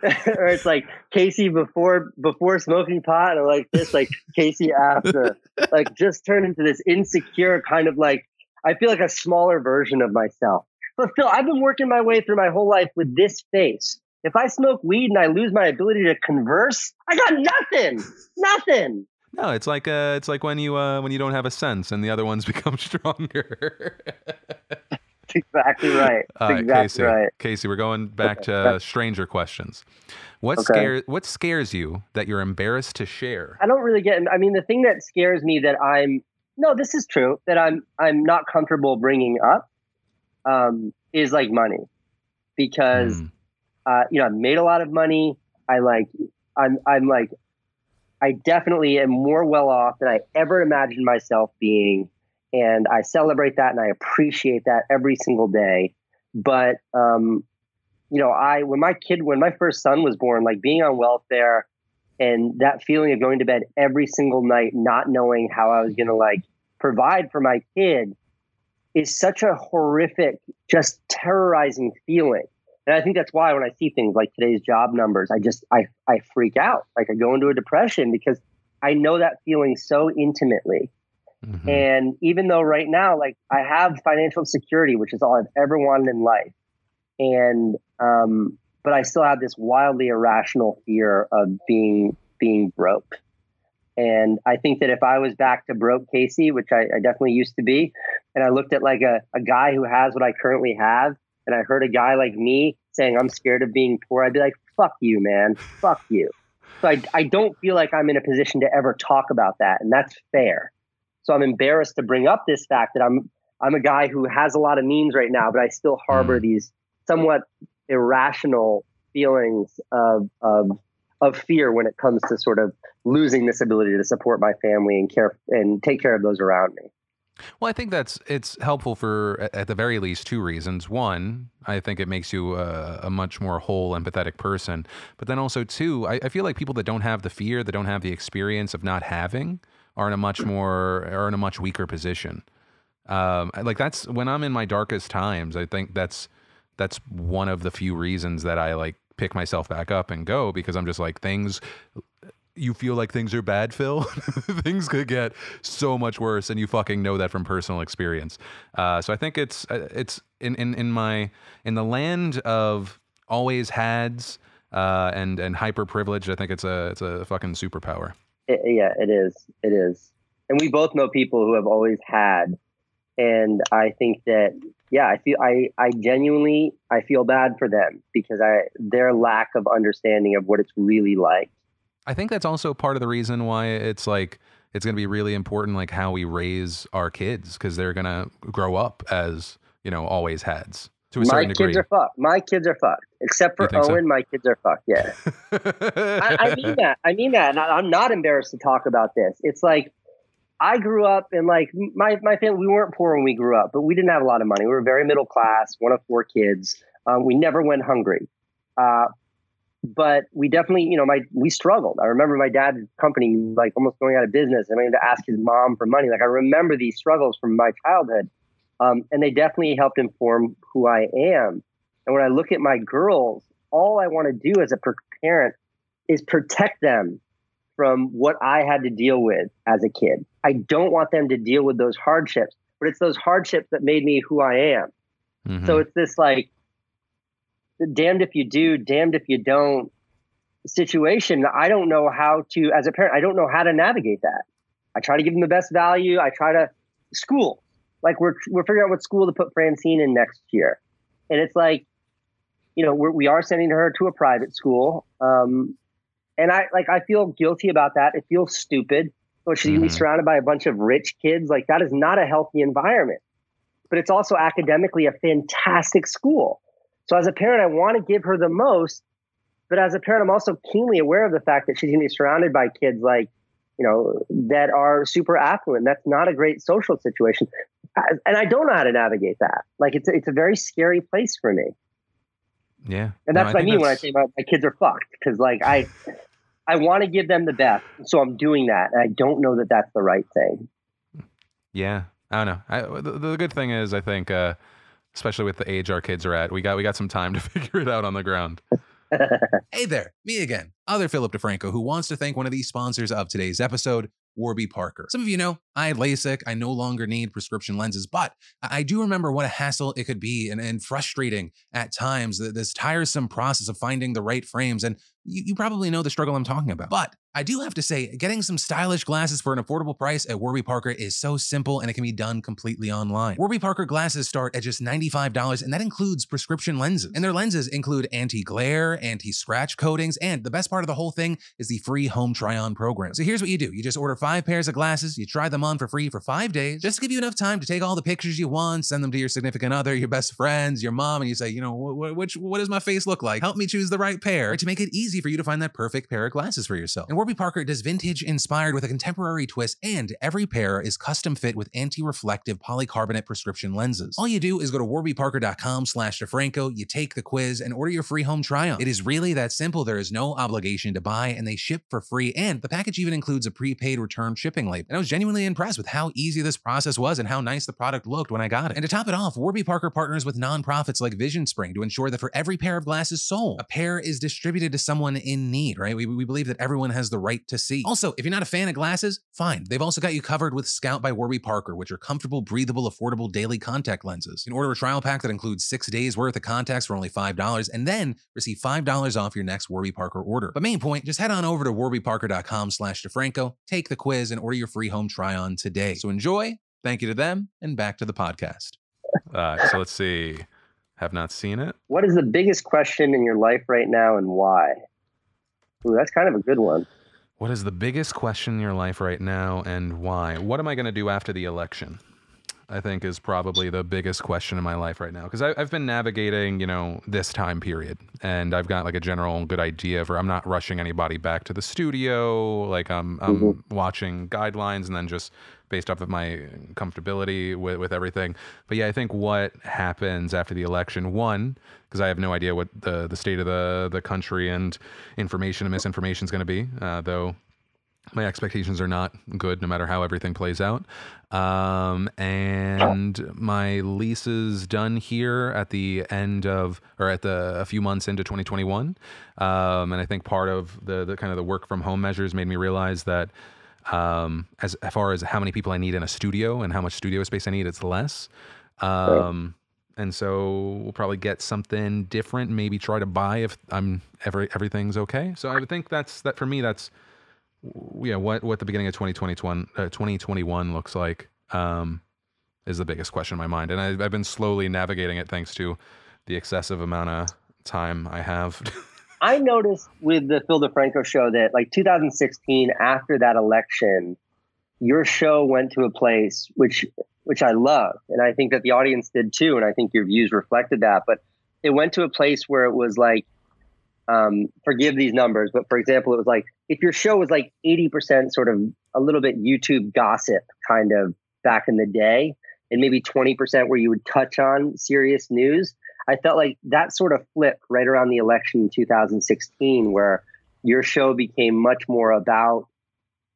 or it's like Casey before before smoking pot or like this like Casey after. like just turn into this insecure kind of like I feel like a smaller version of myself. But Phil, I've been working my way through my whole life with this face. If I smoke weed and I lose my ability to converse, I got nothing. Nothing. No, it's like uh, it's like when you uh, when you don't have a sense and the other ones become stronger. That's exactly right. That's right, exactly Casey. right. Casey, we're going back Okay. to stranger questions. What Okay. scares what scares you that you're embarrassed to share? I don't really get. I mean, the thing that scares me that I'm no, this is true that I'm I'm not comfortable bringing up um, is like money because Mm, uh, you know I've made a lot of money. I like I'm I'm like I definitely am more well off than I ever imagined myself being, and I celebrate that and I appreciate that every single day. But um, you know, I when my kid when my first son was born, like being on welfare and that feeling of going to bed every single night not knowing how I was going to like provide for my kid is such a horrific, just terrorizing feeling. And I think that's why when I see things like today's job numbers, I just I I freak out. Like I go into a depression because I know that feeling so intimately. mhm. And even though right now, like I have financial security, which is all I've ever wanted in life, and um, but I still have this wildly irrational fear of being being broke. And I think that if I was back to broke Casey, which I, I definitely used to be, and I looked at like a, a guy who has what I currently have, and I heard a guy like me saying, I'm scared of being poor, I'd be like, fuck you, man. Fuck you. So I, I don't feel like I'm in a position to ever talk about that. And that's fair. So I'm embarrassed to bring up this fact that I'm I'm a guy who has a lot of means right now, but I still harbor mm. these somewhat irrational feelings of, of of fear when it comes to sort of losing this ability to support my family and care and take care of those around me. Well, I think that's it's helpful for at the very least two reasons. One, I think it makes you a, a much more whole, empathetic person. But then also two, I, I, feel like people that don't have the fear, that don't have the experience of not having, are in a much more are in a much weaker position. Um, like that's when I'm in my darkest times. I think that's that's one of the few reasons that I like pick myself back up and go because I'm just like things you feel like things are bad, Phil, things could get so much worse, and you fucking know that from personal experience. Uh, so I think it's uh, it's in, in in my in the land of always hads uh, and and hyper privilege. I think it's a it's a fucking superpower. It, yeah, it is. It is, and we both know people who have always had, and I think that yeah, I feel I I genuinely I feel bad for them because I their lack of understanding of what it's really like I think that's also part of the reason why it's like it's going to be really important, like how we raise our kids, because they're going to grow up as you know always hads to a my certain degree. My kids are fucked. My kids are fucked, except for Owen. So? My kids are fucked. Yeah, I, I, mean that. I mean that. And I, I'm not embarrassed to talk about this. It's like I grew up in like my my family. We weren't poor when we grew up, but we didn't have a lot of money. We were very middle class, one of four kids. Um, we never went hungry. Uh, but we definitely, you know, my we struggled. I remember my dad's company like almost going out of business, and I had to ask his mom for money. Like I remember these struggles from my childhood, um, and they definitely helped inform who I am. And when I look at my girls, all I want to do as a parent is protect them from what I had to deal with as a kid. I don't want them to deal with those hardships, but it's those hardships that made me who I am. Mm-hmm. So it's this like damned if you do, damned if you don't situation. I don't know how to, as a parent, I don't know how to navigate that. I try to give them the best value. I try to school, like we're we're figuring out what school to put Francine in next year, and it's like, you know, we're, we are sending her to a private school, um, and I like I feel guilty about that. It feels stupid. She's mm-hmm. gonna be mm-hmm. surrounded by a bunch of rich kids. Like that is not a healthy environment. But it's also academically a fantastic school. So as a parent, I want to give her the most, but as a parent, I'm also keenly aware of the fact that she's going to be surrounded by kids like, you know, that are super affluent. That's not a great social situation, and I don't know how to navigate that. Like it's a, it's a very scary place for me. Yeah, and that's no, what I, mean when I say my, my kids are fucked because like I I want to give them the best, so I'm doing that, and I don't know that that's the right thing. Yeah, I don't know. I, the, the good thing is, I think. uh especially with the age our kids are at. We got we got some time to figure it out on the ground. hey there, me again, other Philip DeFranco, who wants to thank one of the sponsors of today's episode, Warby Parker. Some of you know I had LASIK. I no longer need prescription lenses, but I do remember what a hassle it could be and, and frustrating at times, this tiresome process of finding the right frames. And you, you probably know the struggle I'm talking about. But I do have to say, getting some stylish glasses for an affordable price at Warby Parker is so simple and it can be done completely online. Warby Parker glasses start at just $95 and that includes prescription lenses. And their lenses include anti-glare, anti-scratch coatings, and the best part of the whole thing is the free home try-on program. So here's what you do. You just order five pairs of glasses, you try them on for free for five days, just to give you enough time to take all the pictures you want, send them to your significant other, your best friends, your mom, and you say, you know, which, what does my face look like? Help me choose the right pair to make it easy for you to find that perfect pair of glasses for yourself. And Warby Parker does vintage inspired with a contemporary twist, and every pair is custom fit with anti-reflective polycarbonate prescription lenses. All you do is go to warbyparker.com slash DeFranco, you take the quiz, and order your free home try-on. It is really that simple. There is no obligation to buy, and they ship for free, and the package even includes a prepaid return shipping label. And I was genuinely impressed with how easy this process was and how nice the product looked when I got it. And to top it off, Warby Parker partners with nonprofits like Vision Spring to ensure that for every pair of glasses sold, a pair is distributed to someone in need, right? We, we believe that everyone has the right to see. Also, if you're not a fan of glasses, fine. They've also got you covered with Scout by Warby Parker, which are comfortable, breathable, affordable daily contact lenses. You can order a trial pack that includes six days worth of contacts for only $5 and then receive $5 off your next Warby Parker order. But main point, just head on over to warbyparker.com slash DeFranco, take the quiz, and order your free home try on today. So enjoy Thank you to them, and back to the podcast. Uh, so let's see. Have not seen it. What is the biggest question in your life right now and why? Ooh, that's kind of a good one. What is the biggest question in your life right now and why? What am I going to do after the election? I think is probably the biggest question in my life right now because I've been navigating, you know, this time period, and I've got like a general good idea for. I'm not rushing anybody back to the studio. Like I'm, I'm mm-hmm. watching guidelines and then just based off of my comfortability with, with everything. But yeah, I think what happens after the election, one, because I have no idea what the the state of the the country and information and misinformation is going to be, uh, though my expectations are not good no matter how everything plays out. Um, and my lease is done here at the end of, or at the, a few months into 2021. Um, and I think part of the, the kind of the work from home measures made me realize that, um, as, as far as how many people I need in a studio and how much studio space I need, it's less. Um, and so we'll probably get something different, maybe try to buy if I'm every, everything's okay. So I would think that's that for me, that's, yeah, what what the beginning of 2021 uh, 2021 looks like um, is the biggest question in my mind, and I, I've been slowly navigating it thanks to the excessive amount of time I have. I noticed with the Phil DeFranco show that like 2016, after that election, your show went to a place which which I love, and I think that the audience did too, and I think your views reflected that. But it went to a place where it was like um, forgive these numbers, but for example, it was like if your show was like 80% sort of a little bit YouTube gossip kind of back in the day, and maybe 20% where you would touch on serious news, I felt like that sort of flipped right around the election in 2016, where your show became much more about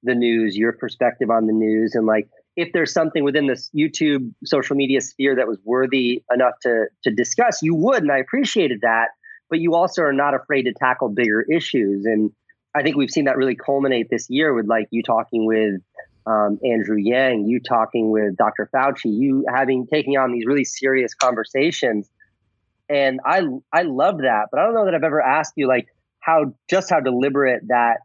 the news, your perspective on the news, and like if there's something within this YouTube social media sphere that was worthy enough to to discuss, you would, and I appreciated that but you also are not afraid to tackle bigger issues. And I think we've seen that really culminate this year with like you talking with um, Andrew Yang, you talking with Dr. Fauci, you having taking on these really serious conversations. And I I love that, but I don't know that I've ever asked you like how just how deliberate that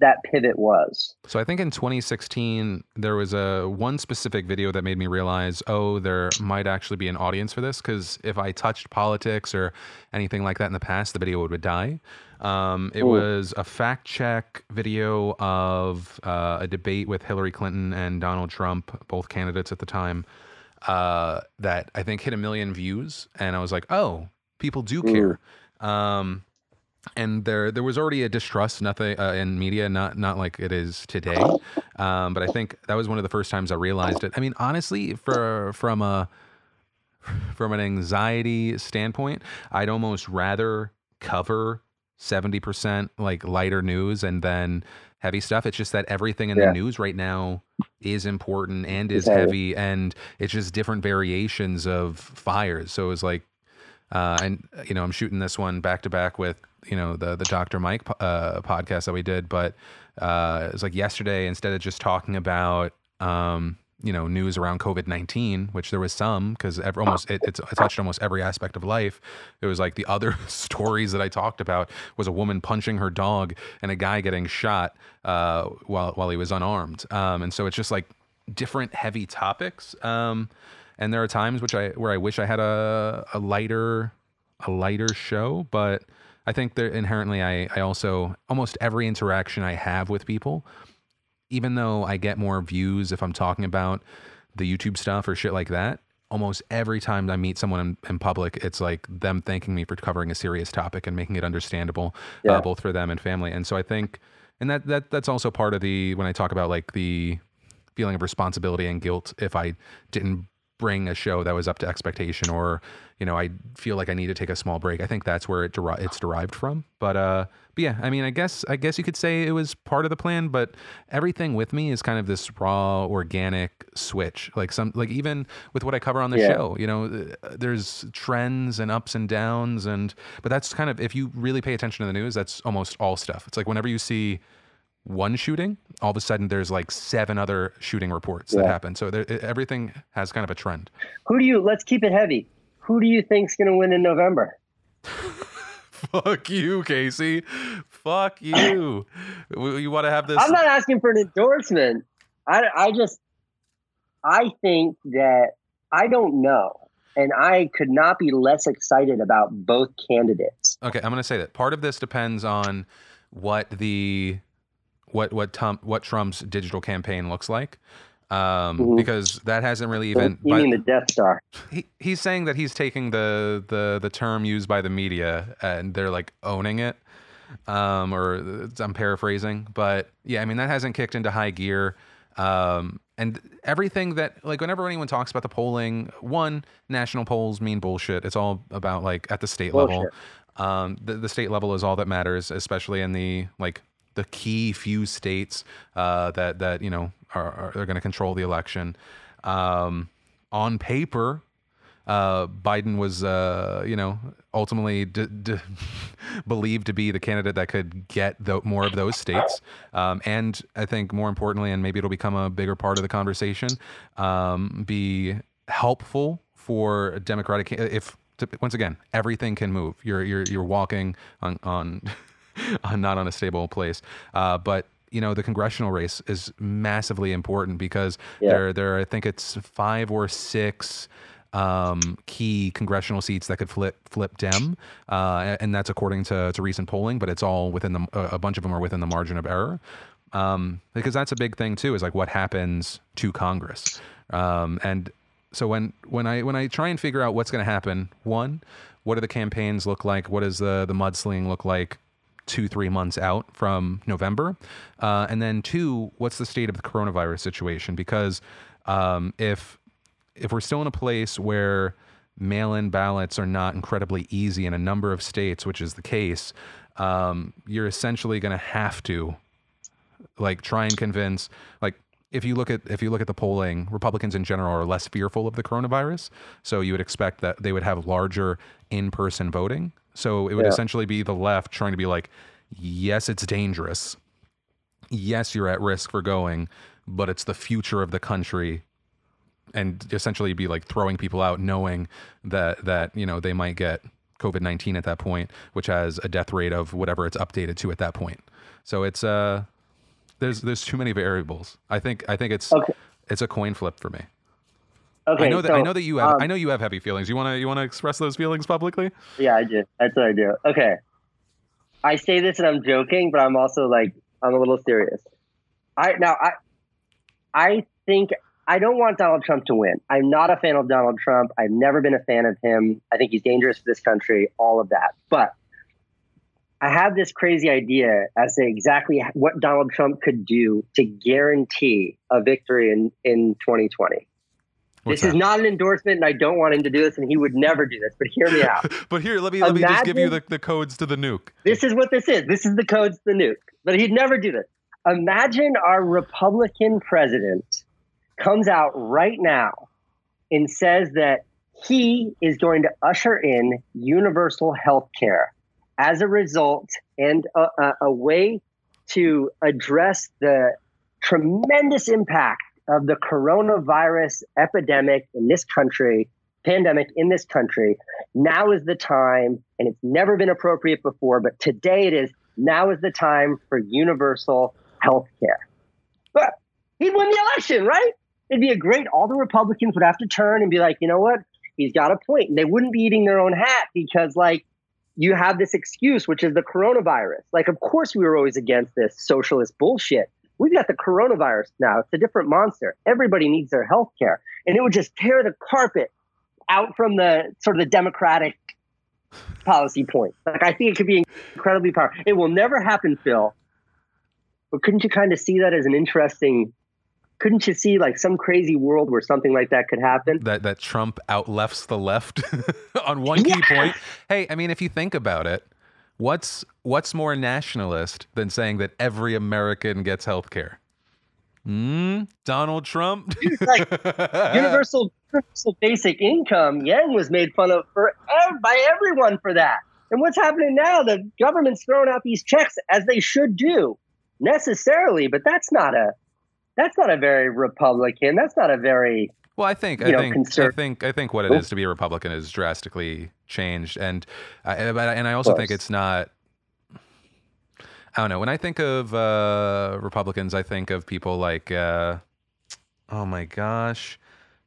that pivot was. So I think in 2016 there was a one specific video that made me realize, oh, there might actually be an audience for this because if I touched politics or anything like that in the past, the video would die. Um, it Ooh. was a fact check video of uh, a debate with Hillary Clinton and Donald Trump, both candidates at the time, uh, that I think hit a million views, and I was like, oh, people do care. Um, and there there was already a distrust nothing uh, in media not not like it is today. Um, but i think that was one of the first times i realized it. I mean honestly for from a from an anxiety standpoint i'd almost rather cover 70% like lighter news and then heavy stuff it's just that everything in yeah. the news right now is important and is heavy and it's just different variations of fires so it was like uh, and you know, I'm shooting this one back to back with you know the the Dr. Mike uh, podcast that we did, but uh, it was like yesterday. Instead of just talking about um, you know news around COVID nineteen, which there was some because almost it, it, touched almost every aspect of life. It was like the other stories that I talked about was a woman punching her dog and a guy getting shot uh, while while he was unarmed, um, and so it's just like different heavy topics. Um, and there are times which I where I wish I had a a lighter a lighter show, but I think that inherently I I also almost every interaction I have with people, even though I get more views if I'm talking about the YouTube stuff or shit like that, almost every time I meet someone in, in, public, it's like them thanking me for covering a serious topic and making it understandable, uh, yeah. uh, both for them and family. And so I think, and that that that's also part of the when I talk about like the feeling of responsibility and guilt if I didn't bring a show that was up to expectation or you know i feel like i need to take a small break i think that's where it deri- it's derived from. But uh but yeah i mean i guess i guess you could say it was part of the plan but everything with me is kind of this raw organic switch. Like some like even with what i cover on the yeah. show you know uh, there's trends and ups and downs and but that's kind of if you really pay attention to the news that's almost all stuff. It's like whenever you see one shooting, all of a sudden there's like seven other shooting reports yeah. that happen. So there, everything has kind of a trend. Who do you? Let's keep it heavy. Who do you think's going to win in November? Fuck you, Casey. Fuck you. you want to have this? I'm not asking for an endorsement. I, I just I think that I don't know. And I could not be less excited about both candidates. Okay, I'm going to say that part of this depends on what the what what Tom, what Trump's digital campaign looks like. Um, Mhm. because that hasn't really even you mean the Death Star? he, he's saying that he's taking the, the the term used by the media and they're like owning it. Um, or uh, I'm paraphrasing, but yeah, I mean that hasn't kicked into high gear. Um, and everything that like whenever anyone talks about the polling, one national polls mean bullshit. It's all about like at the state level. Um, the, the state level is all that matters, especially in the like the key few states uh, that that you know are, are, going to control the election. Um, on paper, uh, Biden was, uh, you know, ultimately d- d- believed to be the candidate that could get tho- more of those states. Um, and I think more importantly, and maybe it'll become a bigger part of the conversation, um, be helpful for Democratic. If once again, everything can move. You're you're you're walking on, on not on a stable place, uh, but. You know the congressional race is massively important because Yeah. there, there. I think it's five or six um, key congressional seats that could flip flip Dem, uh, and that's according to, to recent polling. But it's all within the a a bunch of them are within the margin of error, um, because that's a big thing too. Is like what happens to Congress, um, and so when when I when I try and figure out what's going to happen, one, what do the campaigns look like? What does the the mudslinging look like? Two three months out from November, uh, and then two, what's the state of the coronavirus situation? Because um, if if we're still in a place where mail-in ballots are not incredibly easy in a number of states, which is the case, um, you're essentially going to have to like try and convince like if you look at if you look at the polling, Republicans in general are less fearful of the coronavirus. So you would expect that they would have larger in-person voting. So it would Yeah. essentially be the left trying to be like, yes, it's dangerous. Yes, you're at risk for going, but it's the future of the country. And essentially be like throwing people out knowing that that, you know, they might get COVID nineteen at that point, which has a death rate of whatever it's updated to at that point. So it's uh there's there's too many variables. I think I think it's Okay. it's a coin flip for me. Okay, I know that so, I know that you have um, I know you have heavy feelings. You want to you want to express those feelings publicly? Yeah, I do. That's what I do. Okay. I say this and I'm joking, but I'm also like I'm a little serious. I now I I think I don't want Donald Trump to win. I'm not a fan of Donald Trump. I've never been a fan of him. I think he's dangerous for this country, all of that. But I have this crazy idea as to exactly what Donald Trump could do to guarantee a victory in, in 2020. What's this is not an endorsement, and I don't want him to do this, and he would never do this. But hear me out. but here, let me let me just give you the, the codes to the nuke. This is what this is. This is the codes to the nuke. But he'd never do this. Imagine our Republican president comes out right now and says that he is going to usher in universal health care as a result and a, a, a way to address the tremendous impact of the coronavirus epidemic in this country, pandemic in this country. Now is the time, and it's never been appropriate before, but today it is. Now is the time for universal health care. But he'd win the election, right? It'd be a great, all the Republicans would have to turn and be like, you know what? He's got a point. And they wouldn't be eating their own hat because, like, you have this excuse, which is the coronavirus. Like, of course, we were always against this socialist bullshit. We've got the coronavirus now. It's a different monster. Everybody needs their health care. And it would just tear the carpet out from the sort of the democratic policy point. Like, I think it could be incredibly powerful. It will never happen, Phil. But couldn't you kind of see that as an interesting? Couldn't you see like some crazy world where something like that could happen? That that Trump outlefts the left on one key point. Hey, I mean, if you think about it, what's what's more nationalist than saying that every American gets health care? Hmm? Donald Trump? like universal universal basic income. Yang was made fun of for by everyone for that. And what's happening now? The government's throwing out these checks as they should do necessarily, but that's not a that's not a very Republican. That's not a very Well, I think I know, think I think I think what it Oh. is to be a Republican is drastically changed, and uh, but- and I also think it's not. I don't know. When I think of uh, Republicans, I think of people like uh, oh my gosh,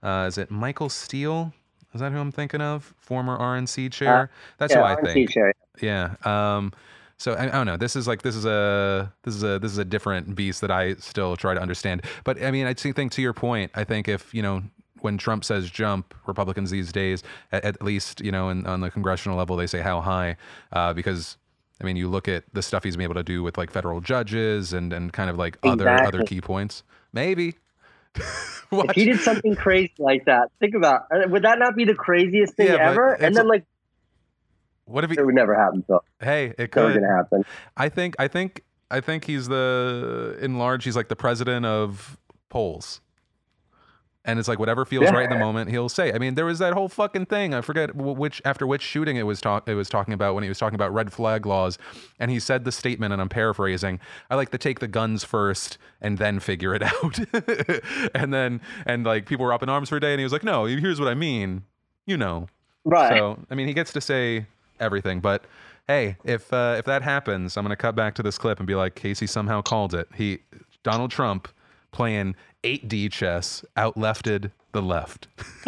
uh, is it Michael Steele? Is that who I'm thinking of? Former RNC chair. That's yeah, who I RNC think. chair. Yeah. Um, so I, I don't know. This is like this is a this is a this is a different beast that I still try to understand. But I mean, I think to your point, I think if you know when Trump says jump, Republicans these days, at, at least you know in, on the congressional level, they say how high, uh, because I mean, you look at the stuff he's been able to do with like federal judges and and kind of like other other key points. Maybe. If he did something crazy like that, think about uh, would that not be the craziest thing Yeah, ever? And then like what if he? it would never happen. So Hey, it could. gonna happen. I think I think I think he's the in large he's like the president of polls. And it's like whatever feels Yeah. right in the moment, he'll say. I mean, there was that whole fucking thing. I forget which after which shooting it was talk it was talking about when he was talking about red flag laws, and he said the statement, and I'm paraphrasing. I like to take the guns first and then figure it out. and then and like people were up in arms for a day, and he was like, "No, here's what I mean." You know. Right. So I mean, he gets to say everything, but hey, if uh, if that happens, I'm gonna cut back to this clip and be like, Casey somehow called it. He Donald Trump playing 8D chess out lefted the left.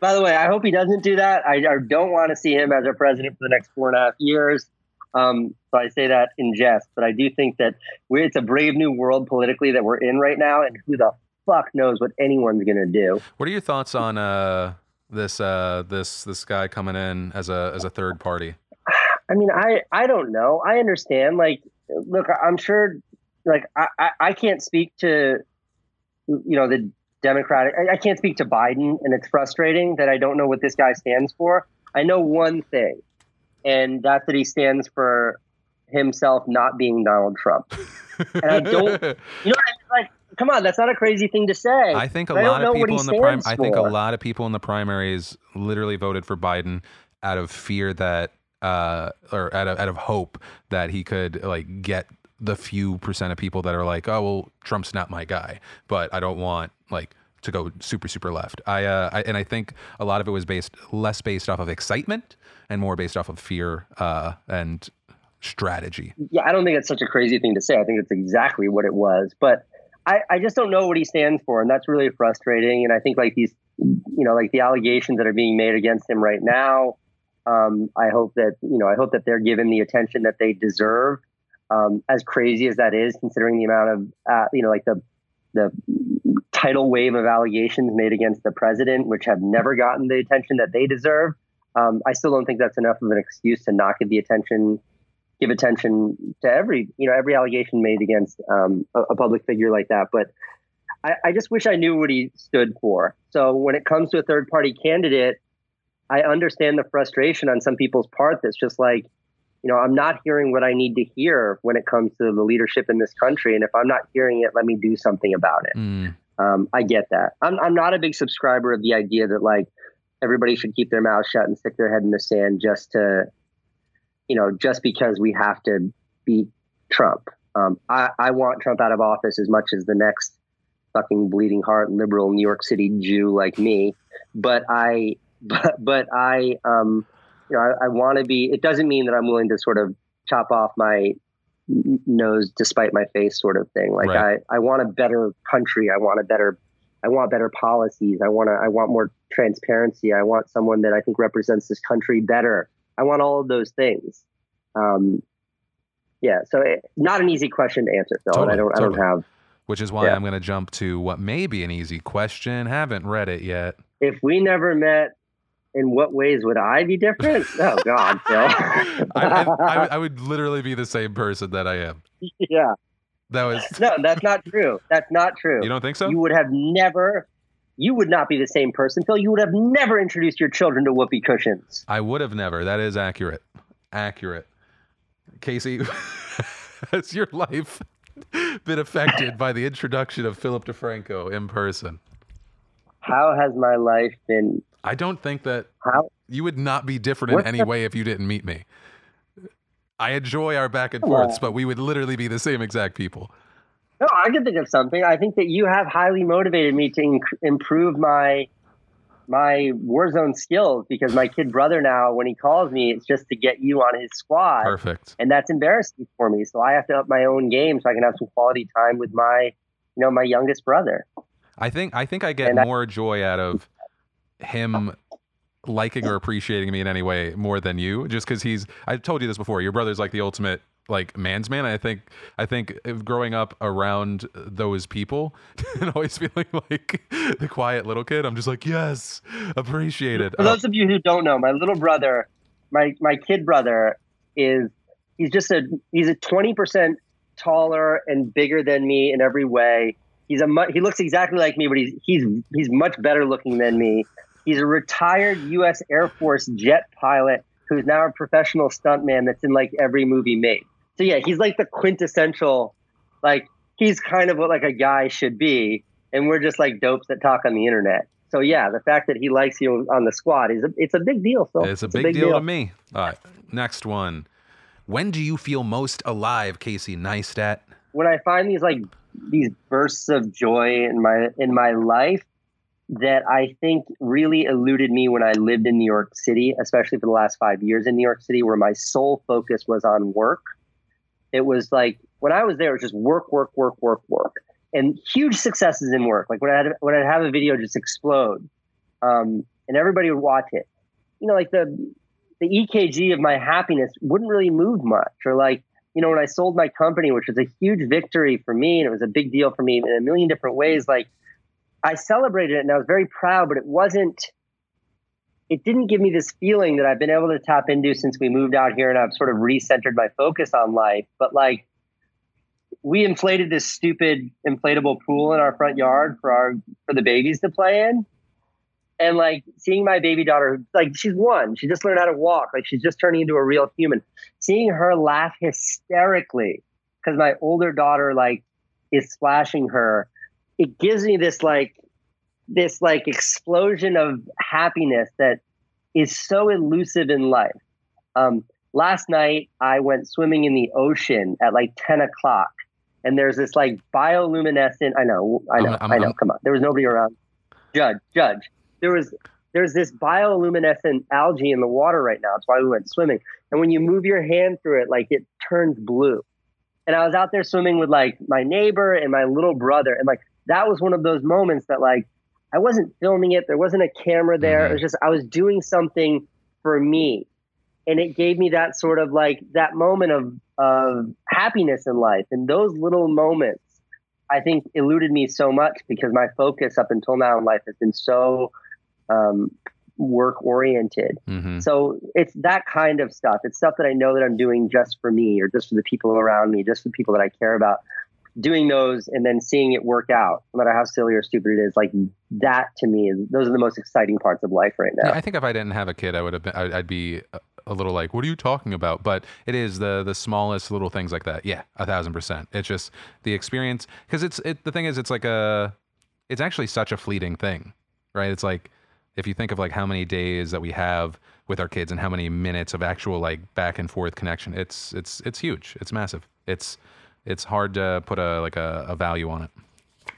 By the way, I hope he doesn't do that. I, I don't want to see him as our president for the next four and a half years. Um, so I say that in jest, but I do think that it's a brave new world politically that we're in right now, and who the fuck knows what anyone's gonna do? What are your thoughts on uh, this uh, this this guy coming in as a as a third party? I mean, I I don't know. I understand. Like, look, I'm sure. Like, I I, I can't speak to, you know, the Democratic. I, I can't speak to Biden, and it's frustrating that I don't know what this guy stands for. I know one thing, and that's that he stands for himself not being Donald Trump. And I don't- You know what I mean? Like, come on, that's not a crazy thing to say. I think a lot of people in the prim- I think a lot of people in the primaries literally voted for Biden out of fear that uh or out of out of hope that he could like get the few percent of people that are like, "Oh, well, Trump's not my guy, but I don't want like to go super super left." I uh I, and I think a lot of it was based less based off of excitement and more based off of fear uh and strategy. yeah, I don't think it's such a crazy thing to say. I think it's exactly what it was. But I, I just don't know what he stands for, and that's really frustrating. And I think like these, you know, like the allegations that are being made against him right now. Um, I hope that you know, I hope that they're given the attention that they deserve. Um, as crazy as that is, considering the amount of, uh, you know, like the the tidal wave of allegations made against the president, which have never gotten the attention that they deserve. Um, I still don't think that's enough of an excuse to not give the attention give attention to every you know every allegation made against um, a, a public figure like that. But I, I just wish I knew what he stood for. So when it comes to a third party candidate, I understand the frustration on some people's part. That's just like, you know, I'm not hearing what I need to hear when it comes to the leadership in this country, and if I'm not hearing it, let me do something about it. Mm, Um, I get that. I'm, I'm not a big subscriber of the idea that like everybody should keep their mouth shut and stick their head in the sand just to, you know, just because we have to beat Trump. Um, I, I want Trump out of office as much as the next fucking bleeding heart liberal New York City Jew like me. But I, but, but I, um, you know, I, I want to be. It doesn't mean that I'm willing to sort of chop off my nose despite my face sort of thing like Right. i i want a better country i want a better i want better policies i want to i want more transparency i want someone that i think represents this country better i want all of those things um yeah so it, not an easy question to answer phil and i don't i don't have which is why Yeah. I'm going to jump to what may be an easy question. Haven't read it yet. if we never met in what ways would i be different oh god phil I, I, I, would literally be the same person that I am. yeah That was. no that's not true that's not true You don't think so? you would have never you would not be the same person phil you would have never introduced your children to whoopee cushions I would have never. That is accurate. Accurate. Casey, has your life been affected by the introduction of Philip DeFranco in person? how has my life been I don't think that how you would not be different in any the- way if you didn't meet me. I enjoy our back and forths, on. but we would literally be the same exact people. no i can think of something i think that you have highly motivated me to inc- improve my my warzone skills because my kid brother now when he calls me it's just to get you on his squad Perfect. and that's embarrassing for me so i have to up my own game so i can have some quality time with my you know, my youngest brother. I think I think I get And I- more joy out of him liking or appreciating me in any way more than you, just because he's. I've told you this before. Your brother's like the ultimate like man's man. I think I think growing up around those people and always feeling like the quiet little kid, I'm just like yes, appreciated. For those of you who don't know, my little brother, my my kid brother, is he's just a he's a twenty percent taller and bigger than me in every way. He's a mu- he looks exactly like me, but he's he's he's much better looking than me. He's a retired U.S. Air Force jet pilot who's now a professional stuntman that's in like every movie made. So yeah, he's like the quintessential, like he's kind of what like a guy should be, and we're just like dopes that talk on the internet. So yeah, the fact that he likes you on the squad is a, it's a big deal. So It's a big, deal, to me. All right, next one. When do you feel most alive, Casey Neistat? when I find these like these bursts of joy in my in my life that I think really eluded me when I lived in New York City, especially for the last five years in New York City, where my sole focus was on work. It was like when I was there, it was just work, work, work, work, work, and huge successes in work. Like when I had when I'd have a video just explode, um, and everybody would watch it. You know, like the the EKG of my happiness wouldn't really move much, or like you know, when I sold my company, which was a huge victory for me, and it was a big deal for me in a million different ways, like I celebrated it and I was very proud, but it wasn't, it didn't give me this feeling that I've been able to tap into since we moved out here and I've sort of recentered my focus on life. But like, we inflated this stupid inflatable pool in our front yard for our for the babies to play in. And like seeing my baby daughter like she's one. She just learned how to walk. Like she's just turning into a real human. Seeing her laugh hysterically because my older daughter like is splashing her it gives me this like this like explosion of happiness that is so elusive in life um, last night i went swimming in the ocean at like 10 o'clock and there's this like bioluminescent i know i know I'm- I'm- i know I'm- come on there was nobody around judge judge there was there's this bioluminescent algae in the water right now. That's why we went swimming. And when you move your hand through it, like it turns blue. And I was out there swimming with like my neighbor and my little brother. And like that was one of those moments that like I wasn't filming it. There wasn't a camera there. Mhm. It was just I was doing something for me. And it gave me that sort of like that moment of of happiness in life. And those little moments I think eluded me so much because my focus up until now in life has been so um, work oriented. hmm So it's that kind of stuff. It's stuff that I know that I'm doing just for me or just for the people around me, just for the people that I care about. Doing those and then seeing it work out, no matter how silly or stupid it is, like that to me is those are the most exciting parts of life right now. Yeah, I think if I didn't have a kid, I would have been. I'd be a- a little like, "What are you talking about?" But it is the the smallest little things like that. Yeah, a thousand percent. It's just the experience because it's it. The thing is, it's like a. It's actually such a fleeting thing, right? It's like if you think of like how many days that we have with our kids and how many minutes of actual like back and forth connection. It's it's it's huge. It's massive. It's it's hard to put a like a, a value on it.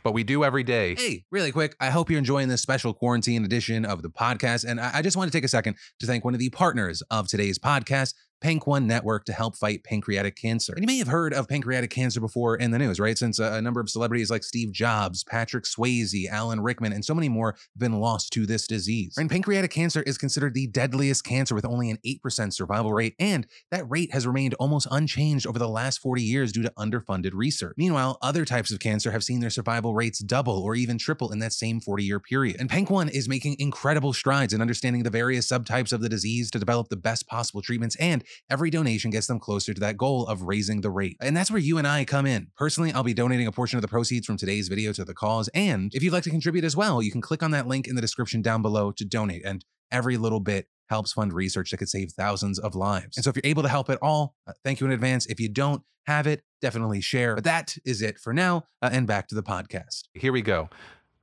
But we do every day. Hey, really quick, I hope you're enjoying this special quarantine edition of the podcast. And I I just want to take a second to thank one of the partners of today's podcast, PanCAN Network, to help fight pancreatic cancer. And you may have heard of pancreatic cancer before in the news, right? Since a, a number of celebrities like Steve Jobs, Patrick Swayze, Alan Rickman, and so many more have been lost to this disease. And pancreatic cancer is considered the deadliest cancer with only an 8% survival rate. And that rate has remained almost unchanged over the last 40 years due to underfunded research. Meanwhile, other types of cancer have seen their survival rates double or even triple in that same 40 year period. And PanCAN is making incredible strides in understanding the various subtypes of the disease to develop the best possible treatments, and every donation gets them closer to that goal of raising the rate. And that's where you and I come in. Personally, I'll be donating a portion of the proceeds from today's video to the cause. And if you'd like to contribute as well, you can click on that link in the description down below to donate. And every little bit helps fund research that could save thousands of lives. And so if you're able to help at all, uh, thank you in advance. If you don't have it, definitely share. But that is it for now. Uh, and back to the podcast. Here we go.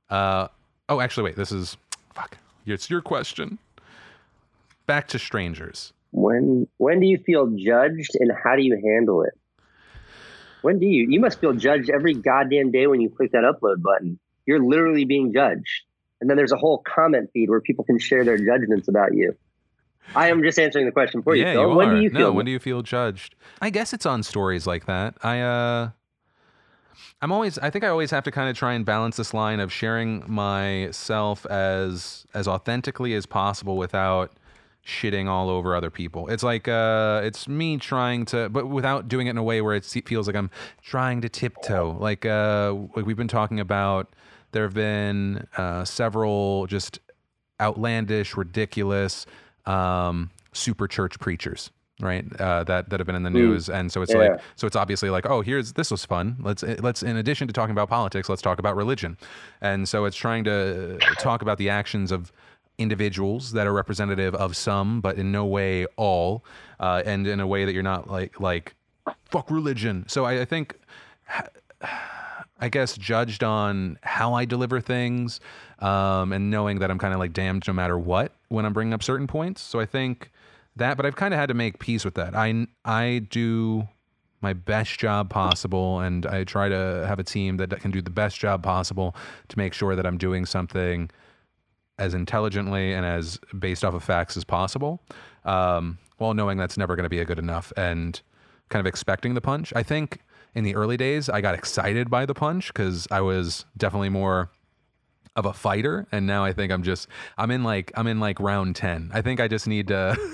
Uh, oh, actually, wait. This is fuck. It's your question. Back to strangers. When when do you feel judged and how do you handle it? When do you? You must feel judged every goddamn day when you click that upload button. You're literally being judged. And then there's a whole comment feed where people can share their judgments about you. I am just answering the question for you. yeah, Phil. you when are. do you no, when do you feel judged? I guess it's on stories like that. I uh, I'm always I think I always have to kind of try and balance this line of sharing myself as as authentically as possible without shitting all over other people. It's like uh it's me trying to but without doing it in a way where it feels like I'm trying to tiptoe. Like uh like we've been talking about there have been uh several just outlandish, ridiculous um super church preachers right uh, that that have been in the news and so it's Yeah. like so it's obviously like oh here's this was fun let's let's in addition to talking about politics let's talk about religion and so it's trying to talk about the actions of individuals that are representative of some but in no way all uh, and in a way that you're not like like fuck religion so i, I think I guess judged on how I deliver things, um, and knowing that I'm kind of like damned no matter what when I'm bringing up certain points. So I think that, but I've kind of had to make peace with that. I I do my best job possible, and I try to have a team that can do the best job possible to make sure that I'm doing something as intelligently and as based off of facts as possible, um, while knowing that's never going to be a good enough and kind of expecting the punch. I think in the early days, I got excited by the punch because I was definitely more of a fighter, and now I think I'm just I'm in like I'm in like round ten. I think I just need to.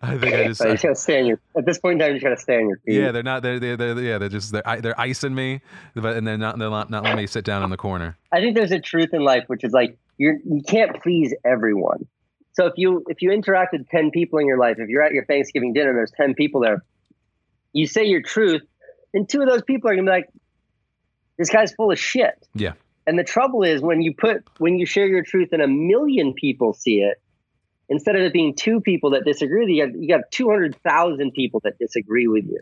I think I just. So you gotta stay on your. At this point in time, you just gotta stay on your feet. yeah, they're not. They're, they're, they're yeah. They're just they're, they're icing me, but and they're not. They're not, not letting me sit down in the corner. I think there's a truth in life, which is like you're you can't please everyone. So if you if you interact with ten people in your life, if you're at your Thanksgiving dinner and there's ten people there, you say your truth, and two of those people are gonna be like, "This guy's full of shit." Yeah. And the trouble is when you put when you share your truth and a million people see it, instead of it being two people that disagree with you, you got, you got two hundred thousand people that disagree with you,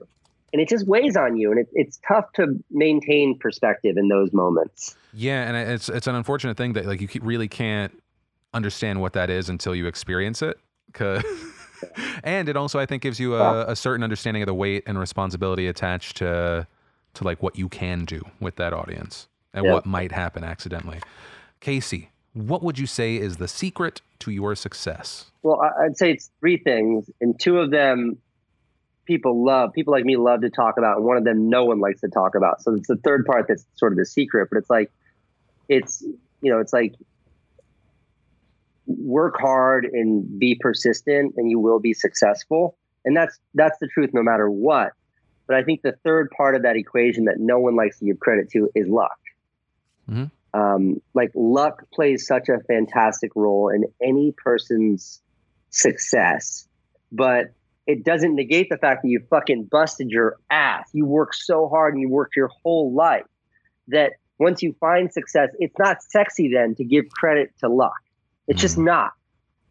and it just weighs on you, and it, it's tough to maintain perspective in those moments. Yeah, and it's it's an unfortunate thing that like you really can't understand what that is until you experience it. 'Cause- and it also I think gives you a, a certain understanding of the weight and responsibility attached to to like what you can do with that audience and Yeah. what might happen accidentally. Casey, what would you say is the secret to your success? Well, I'd say it's three things, and two of them people love. People like me love to talk about, and one of them no one likes to talk about. So it's the third part that's sort of the secret. But it's like, it's you know, it's like work hard and be persistent, and you will be successful. And that's that's the truth, no matter what. But I think the third part of that equation that no one likes to give credit to is luck. Mhm. Um, like luck plays such a fantastic role in any person's success, but it doesn't negate the fact that you fucking busted your ass. You worked so hard and you worked your whole life that once you find success, it's not sexy then to give credit to luck. It's just mm-hmm. not.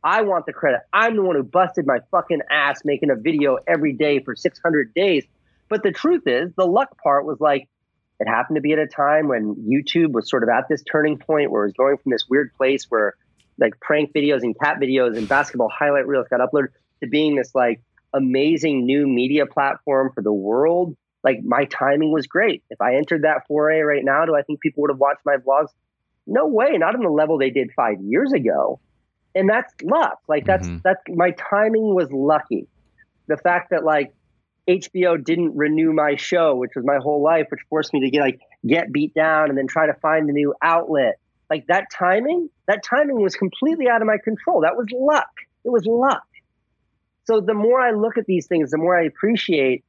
I want the credit. I'm the one who busted my fucking ass making a video every day for 600 days. But the truth is, the luck part was like, it happened to be at a time when YouTube was sort of at this turning point where it was going from this weird place where like prank videos and cat videos and basketball highlight reels got uploaded to being this like amazing new media platform for the world. Like my timing was great. If I entered that foray right now, do I think people would have watched my vlogs? No way, not on the level they did five years ago. And that's luck. Like that's Mhm. that's my timing was lucky. The fact that like HBO didn't renew my show, which was my whole life, which forced me to get like get beat down and then try to find a new outlet. Like that timing, that timing was completely out of my control. That was luck. It was luck. So the more I look at these things, the more I appreciate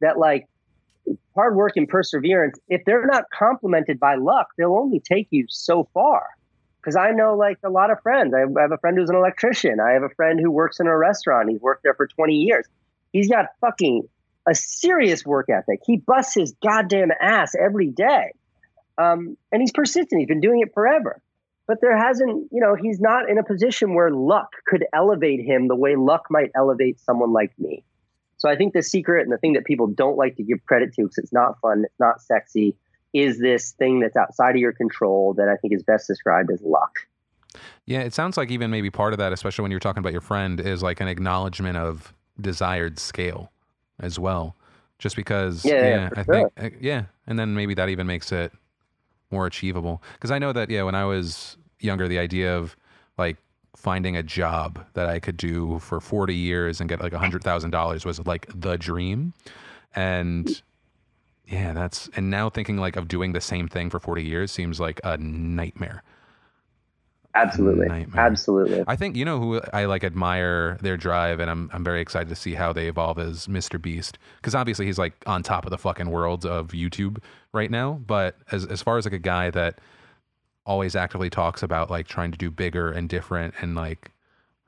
that like hard work and perseverance, if they're not complemented by luck, they'll only take you so far. Because I know like a lot of friends. I have a friend who's an electrician. I have a friend who works in a restaurant. He's worked there for 20 years. He's got fucking a serious work ethic. He busts his goddamn ass every day. Um, and he's persistent. He's been doing it forever. But there hasn't, you know, he's not in a position where luck could elevate him the way luck might elevate someone like me. So I think the secret and the thing that people don't like to give credit to because it's not fun, it's not sexy, is this thing that's outside of your control that I think is best described as luck. Yeah, it sounds like even maybe part of that, especially when you're talking about your friend, is like an acknowledgement of desired scale as well. Just because, Yeah, yeah, yeah, I think, uh, yeah, and then maybe that even makes it more achievable. Because I know that, yeah, when I was younger, the idea of like finding a job that I could do for 40 years and get like a hundred thousand dollars was like the dream, and Yeah, that's and now thinking like of doing the same thing for 40 years seems like a nightmare. Absolutely, Nightmare. absolutely. I think you know who I like admire their drive, and I'm I'm very excited to see how they evolve as Mr. Beast because obviously he's like on top of the fucking world of YouTube right now. But as as far as like a guy that always actively talks about like trying to do bigger and different and like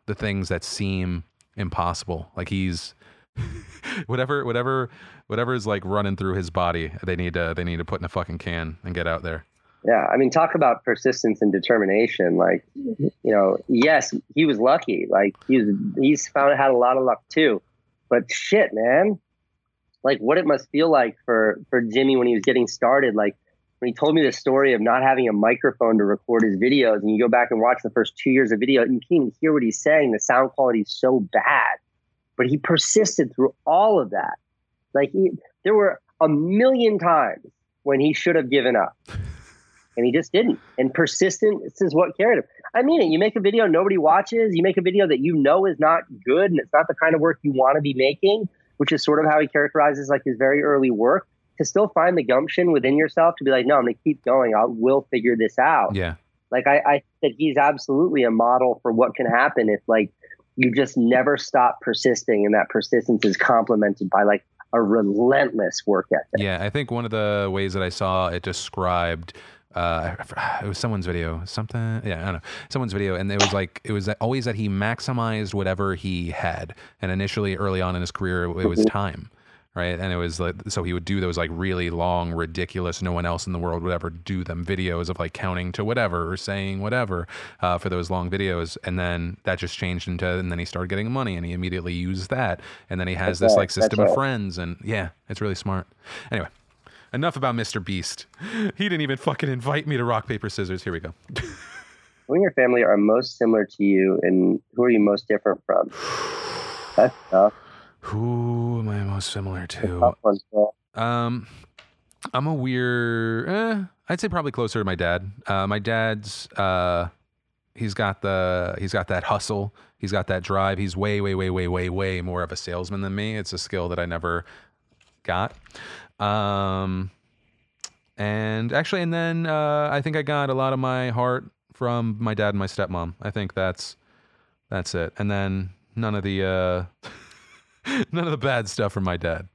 the things that seem impossible, like he's whatever whatever whatever is like running through his body, they need to they need to put in a fucking can and get out there. Yeah, I mean, talk about persistence and determination. Like, you know, yes, he was lucky. Like, he's he's found had a lot of luck too. But shit, man, like what it must feel like for for Jimmy when he was getting started. Like when he told me the story of not having a microphone to record his videos, and you go back and watch the first two years of video, and you can't even hear what he's saying. The sound quality is so bad, but he persisted through all of that. Like he, there were a million times when he should have given up and he just didn't. And persistence is what carried him. I mean it. You make a video nobody watches. You make a video that you know is not good, and it's not the kind of work you want to be making, which is sort of how he characterizes like his very early work. To still find the gumption within yourself to be like, no, I'm going to keep going. I will figure this out. Yeah. Like I, I think he's absolutely a model for what can happen if like you just never stop persisting, and that persistence is complemented by like a relentless work ethic. Yeah, I think one of the ways that I saw it described uh, it was someone's video, something. Yeah, I don't know, someone's video, and it was like it was always that he maximized whatever he had, and initially, early on in his career, it was time, right? And it was like so he would do those like really long, ridiculous, no one else in the world would ever do them videos of like counting to whatever or saying whatever uh, for those long videos, and then that just changed into, and then he started getting money, and he immediately used that, and then he has That's this right, like system that's of right. friends, and yeah, it's really smart. Anyway. Enough about Mr. Beast. He didn't even fucking invite me to rock, paper, scissors. Here we go. Who in your family are most similar to you, and who are you most different from? That's tough. Who am I most similar to? one. Um, I'm a weird. Eh, I'd say probably closer to my dad. Uh, my dad's. Uh, he's got the. He's got that hustle. He's got that drive. He's way, way, way, way, way, way more of a salesman than me. It's a skill that I never got. Um, and actually, and then uh, I think I got a lot of my heart from my dad and my stepmom. I think that's that's it. And then none of the uh, none of the bad stuff from my dad.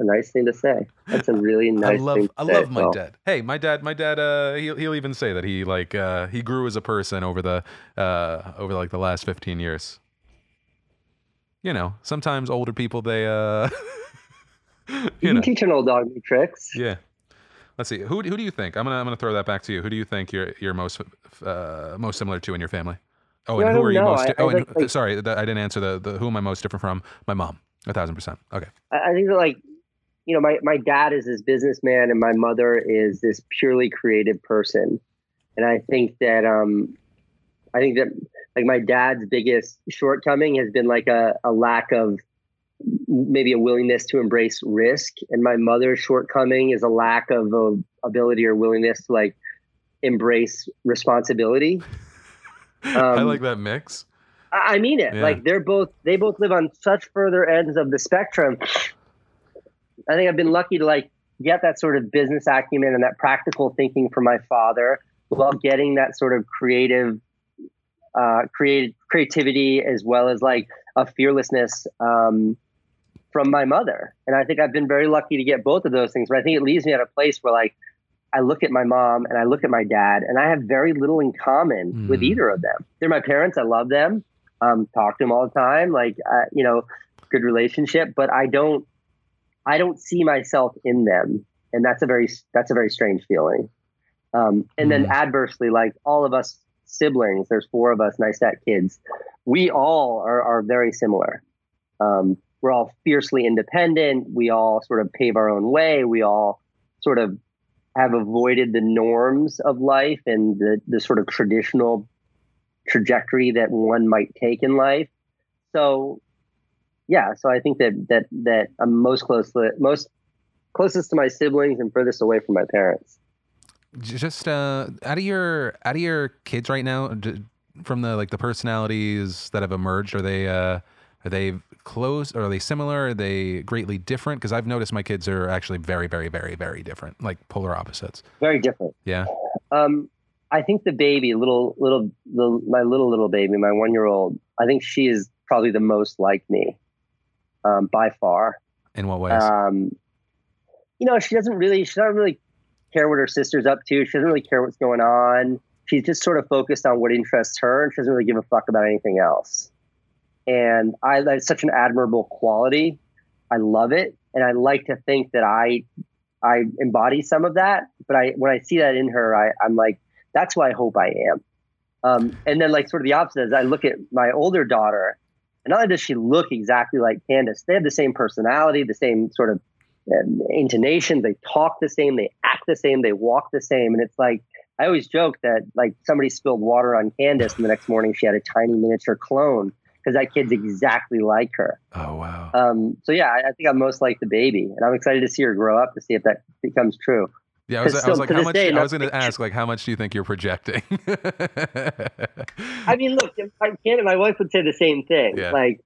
A nice thing to say. That's a really nice I love thing to I say, love my dad. Hey, my dad my dad uh he'll he'll even say that he like uh he grew as a person over the uh over like the last 15 years. You know, sometimes older people they uh You you can teach an old dog new tricks. Yeah. Let's see. Who who do you think? I'm going to I'm to throw that back to you. Who do you think you're you're most uh most similar to in your family? Oh, Yeah, and who are you know. most di- I Oh, and like- sorry, I didn't answer the, the who am I most different from? My mom. A thousand percent. Okay. I I think that like you know my my dad is this businessman and my mother is this purely creative person, and I think that um I think that like my dad's biggest shortcoming has been like a, a lack of maybe a willingness to embrace risk and my mother's shortcoming is a lack of a ability or willingness to like embrace responsibility I Um, like that mix. I I mean it. Yeah. Like they're both they both live on such further ends of the spectrum. I think I've been lucky to like get that sort of business acumen and that practical thinking from my father while getting that sort of creative uh creative creativity as well as like a fearlessness um from my mother. And I think I've been very lucky to get both of those things. But I think it leaves me at a place where like I look at my mom and I look at my dad, and I have very little in common with Mm. either of them. They're my parents. I love them. Um, talk to them all the time. Like, uh, you know, good relationship. But I don't, I don't see myself in them, and that's a very, that's a very strange feeling. Um, and then Mm. adversely, like all of us siblings, there's four of us, nice that kids. We all are are very similar. Um, we're all fiercely independent. We all sort of pave our own way. We all sort of have avoided the norms of life and the, the sort of traditional trajectory that one might take in life. So, yeah, so I think that that that I'm most close to most closest to my siblings and furthest away from my parents. just uh out of your out of your kids right now from the like the personalities that have emerged are they uh Are they close? Or are they similar? Are they greatly different? Because I've noticed my kids are actually very, very, very, very different, like polar opposites. Very different. Yeah. Um, I think the baby, little, little, little my little, little baby, my one year old, I think she is probably the most like me um, by far. In what ways? Um, you know, she doesn't really, she doesn't really care what her sister's up to. She doesn't really care what's going on. She's just sort of focused on what interests her and she doesn't really give a fuck about anything else. And I, that's such an admirable quality. I love it. And I like to think that I, I embody some of that. But I, when I see that in her, I, I'm like, that's who I hope I am. Um, and then like sort of the opposite is I look at my older daughter and not only does she look exactly like Candice, they have the same personality, the same sort of um, intonation. They talk the same, they act the same, they walk the same. And it's like, I always joke that like somebody spilled water on Candice and the next morning she had a tiny miniature clone because that kid's exactly like her. Oh wow. Um, so yeah, I, I think I'm most like the baby, and I'm excited to see her grow up to see if that becomes true. Yeah, I was, I was like, how much? day, I was going to ask, like, how much do you think you're projecting? I mean, look, if I can, my wife would say the same thing. Yeah. Like,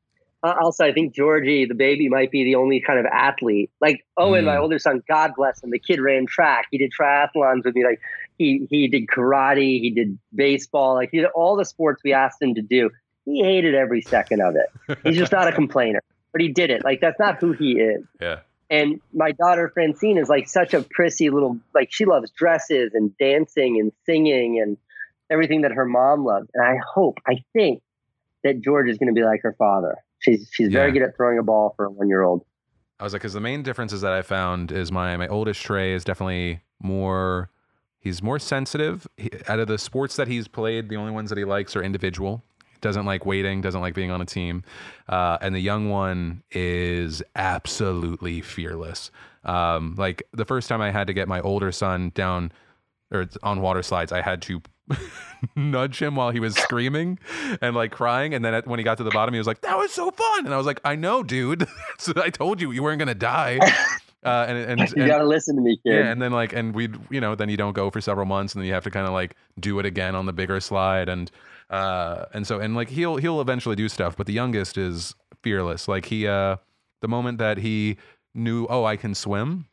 uh, also, I think Georgie, the baby, might be the only kind of athlete. Like Owen, my Mm. older son, God bless him, the kid ran track. He did triathlons with me. Like he he did karate. He did baseball. Like he did all the sports we asked him to do. He hated every second of it. He's just not a complainer, but he did it. Like that's not who he is. yeah. And my daughter Francine is like such a prissy little like she loves dresses and dancing and singing and everything that her mom loves. And I hope, I think that George is going to be like her father. She's she's very good at throwing a ball for a one year old. I was like, because the main differences that I found is my my oldest Trey is definitely more. He's more sensitive. He, out of the sports that he's played, the only ones that he likes are individual. Doesn't like waiting. Doesn't like being on a team. Uh, and the young one is absolutely fearless. Um, like the first time I had to get my older son down or on water slides, I had to nudge him while he was screaming and like crying. And then at, when he got to the bottom, he was like, "That was so fun!" And I was like, "I know, dude. so I told you you weren't gonna die." Uh, and and, You got to listen to me, kid. yeah, and then like, and we, you know, then you don't go for several months, and then you have to kind of like do it again on the bigger slide, and uh, and so and like he'll he'll eventually do stuff, but the youngest is fearless. Like he, uh, the moment that he knew, oh, I can swim,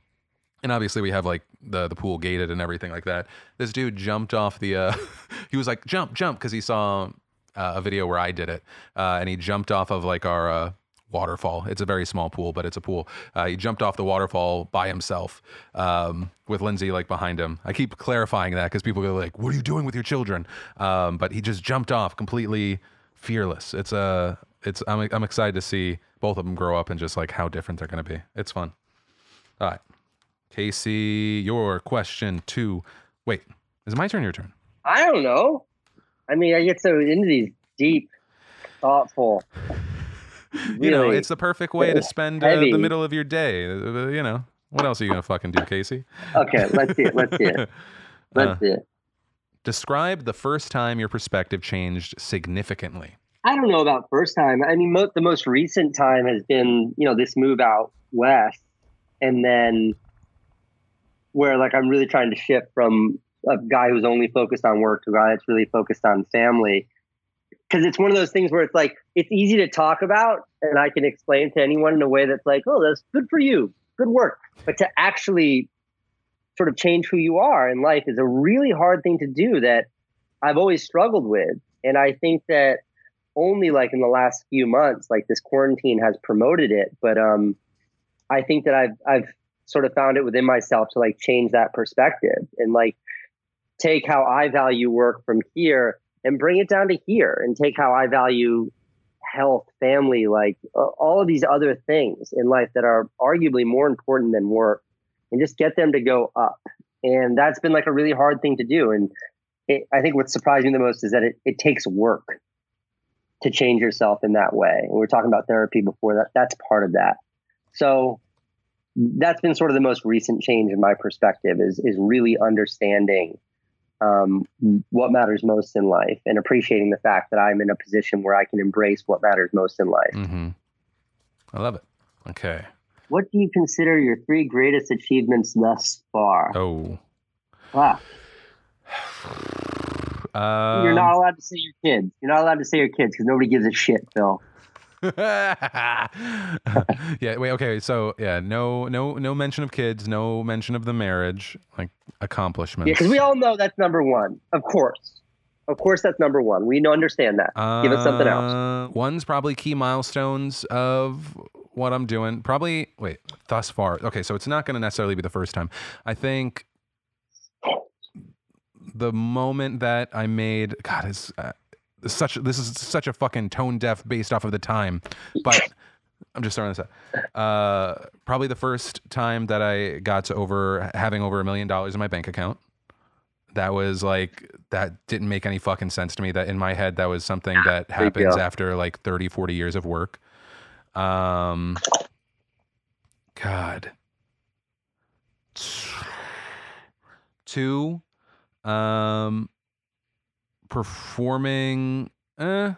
and obviously we have like the the pool gated and everything like that. This dude jumped off the. Uh, he was like jump jump because he saw uh, a video where I did it, uh, and he jumped off of like our. Uh, waterfall. It's a very small pool but it's a pool. Uh, he jumped off the waterfall by himself um, with lindsay like behind him. I keep clarifying that because people go like what are you doing with your children? Um, but he just jumped off completely fearless. It's a it's I'm, I'm excited to see both of them grow up and just like how different they're going to be. It's fun. All right. Casey your question two wait is it my turn your turn? I don't know. I mean, I get so into these deep, thoughtful. you know it's the perfect way to spend uh, the middle of your day uh, you know what else are you gonna fucking do casey okay. Let's see it. Let's see it. Let's Uh, see it. describe the first time your perspective changed significantly I don't know about first time. I mean, mo- the most recent time has been, you know, this move out west, and then where like I'm really trying to shift from a guy who's only focused on work to a guy that's really focused on family. Because it's one of those things where it's like it's easy to talk about, and I can explain to anyone in a way that's like, "Oh, that's good for you, good work." But to actually sort of change who you are in life is a really hard thing to do that I've always struggled with, and I think that only like in the last few months, like this quarantine has promoted it. But um, I think that I've I've sort of found it within myself to like change that perspective and like take how I value work from here and bring it down to here and take how I value health, family, like uh, all of these other things in life that are arguably more important than work and just get them to go up. And that's been like a really hard thing to do. And it, I think what surprised me the most is that it, it takes work to change yourself in that way. And we are talking about therapy before that. That's part of that. So that's been sort of the most recent change in my perspective is is really understanding um, what matters most in life and appreciating the fact that I'm in a position where I can embrace what matters most in life. mm-hmm. i love it okay What do you consider your three greatest achievements thus far? oh Wow. um, You're not allowed to say your kids. You're not allowed to say your kids because nobody gives a shit, Phil. yeah. Wait. Okay. So yeah. No. No. No mention of kids. No mention of the marriage. Like accomplishments. Yeah, because we all know that's number one. Of course, of course, that's number one. We know understand that. Give us something else. Uh, One's probably key milestones of what I'm doing. Probably. Wait. Thus far. Okay. So it's not going to necessarily be the first time. I think the moment that I made. God, is Uh, such this is such a fucking tone deaf based off of the time but i'm just throwing this out. Uh probably the first time that i got to over having over a million dollars in my bank account that was like that didn't make any fucking sense to me that in my head that was something that happens after like 30 40 years of work. Um god. Two um performing eh,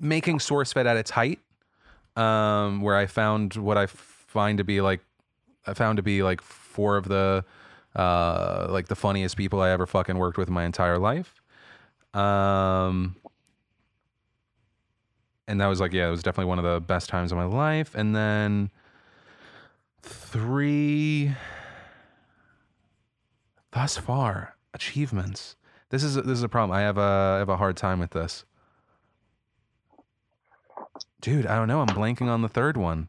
making SourceFed at its height um where i found what i find to be like i found to be like four of the uh like the funniest people i ever fucking worked with in my entire life. Um and that was like yeah it was definitely one of the best times of my life. And then three thus far achievements. This is this is a problem. I have a i have a hard time with this. Dude i don't know. I'm blanking on the third one.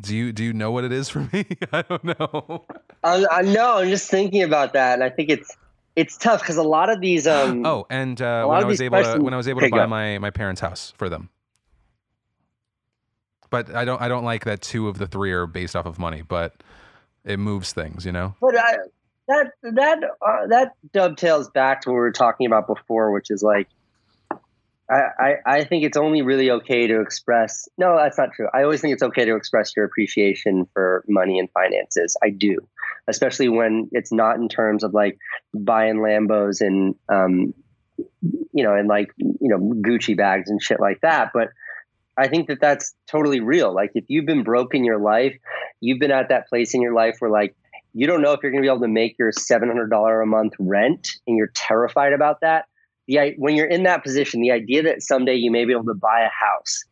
Do you do you know what it is for me? I don't know. I, I know. I'm just thinking about that, and I think it's it's tough because a lot of these. Um, oh and uh, when i was able to when i was able to buy my my parents house for them. But i don't i don't like that two of the three are based off of money but it moves things you know But I, that that uh, that dovetails back to what we were talking about before, which is like, I, I I think it's only really okay to express. No, that's not true. I always think it's okay to express your appreciation for money and finances. I do, especially when it's not in terms of like buying Lambos and um, you know, and like you know Gucci bags and shit like that. But I think that that's totally real. Like if you've been broke in your life, you've been at that place in your life where like you don't know if you're going to be able to make your $700 a month rent and you're terrified about that the when you're in that position the idea that someday you may be able to buy a house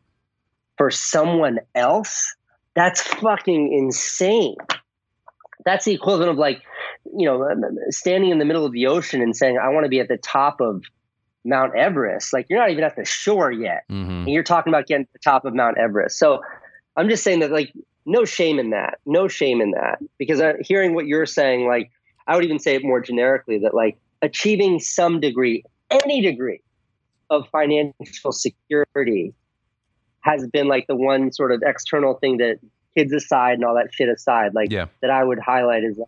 for someone else that's fucking insane that's the equivalent of like you know standing in the middle of the ocean and saying i want to be at the top of mount everest like you're not even at the shore yet mm-hmm. and you're talking about getting to the top of Mount Everest. So I'm just saying that, like, no shame in that. No shame in that. Because uh, hearing what you're saying, like, I would even say it more generically that, like, achieving some degree, any degree of financial security has been like the one sort of external thing that kids aside and all that shit aside, like, Yeah. that I would highlight as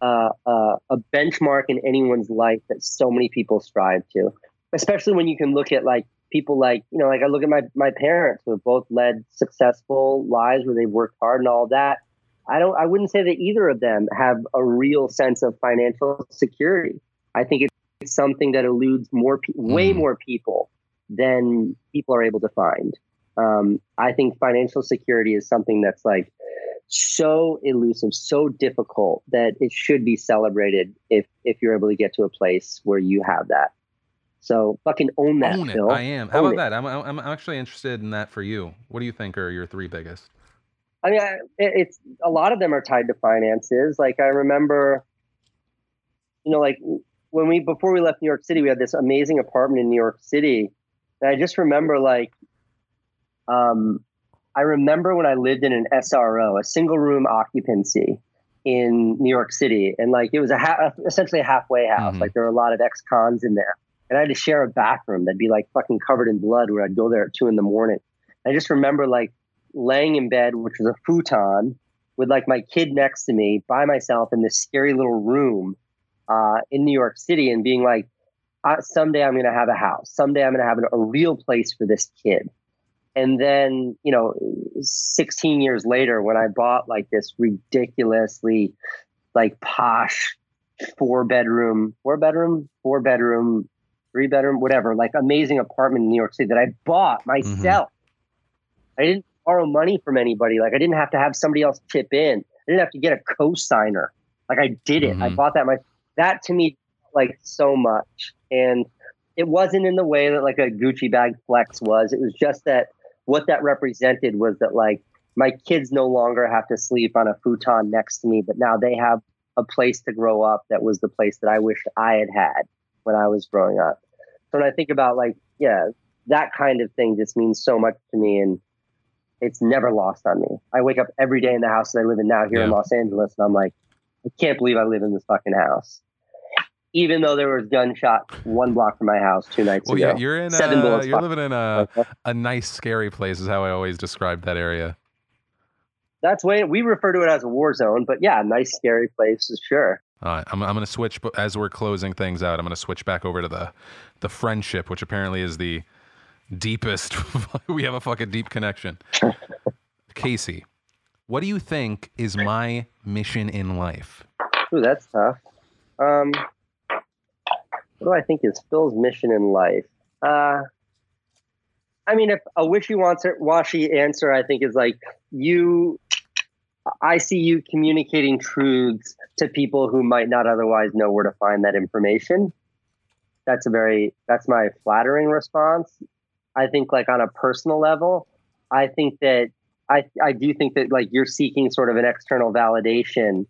uh, uh, a benchmark in anyone's life that so many people strive to, especially when you can look at like people like you know like I look at my my parents who have both led successful lives where they've worked hard and all that. I don't I wouldn't say that either of them have a real sense of financial security. I think it's something that eludes more pe- way Mm. more people than people are able to find. Um, I think financial security is something that's like so elusive, so difficult that it should be celebrated if if you're able to get to a place where you have that. So fucking own that, own it Phil. i am how Own about it. that I'm, I'm i'm actually interested in that for you what do you think are your three biggest I mean, I, it's a lot of them are tied to finances. Like I remember, you know, like when we before we left New York City, we had this amazing apartment in New York City, and I just remember like, um, I remember when I lived in an SRO, a single room occupancy in New York City, and like it was a ha- essentially a halfway house. Mhm. Like there were a lot of ex-cons in there, and I had to share a bathroom that'd be like fucking covered in blood. Where I'd go there at two in the morning. I just remember like laying in bed, which was a futon, with like my kid next to me by myself in this scary little room uh, in New York City, and being like, someday I'm going to have a house. Someday I'm going to have a, a real place for this kid. And then, you know, 16 years later, when I bought like this ridiculously like posh four bedroom, four bedroom, four bedroom, three bedroom, whatever, like amazing apartment in New York City that I bought myself. I didn't borrow money from anybody. Like I didn't have to have somebody else chip in. I didn't have to get a co-signer. Like I did it. I Mhm. bought that my that to me like so much. And it wasn't in the way that like a Gucci bag flex was. It was just that what that represented was that like my kids no longer have to sleep on a futon next to me, but now they have a place to grow up that was the place that I wished I had had when I was growing up. So when I think about like, yeah, that kind of thing just means so much to me and it's never lost on me. I wake up every day in the house that I live in now here Yeah. in Los Angeles and I'm like, I can't believe I live in this fucking house. Even though there was gunshot one block from my house two nights Well, ago. yeah, you're in. Seven A, bullets you're living in a a nice, scary place. Is how I always describe that area. That's way we refer to it as a war zone, but yeah, nice scary place is sure. All right, I'm, I'm going to switch but as we're closing things out. I'm going to switch back over to the the friendship, which apparently is the deepest. we have a fucking deep connection. Casey, what do you think is my mission in life? Ooh, that's tough. Um, what do I think is Phil's mission in life? Uh, I mean, if a wishy-washy answer, I think is like you. I see you communicating truths to people who might not otherwise know where to find that information. That's a very that's my flattering response. I think like on a personal level, I think that I I do think that like you're seeking sort of an external validation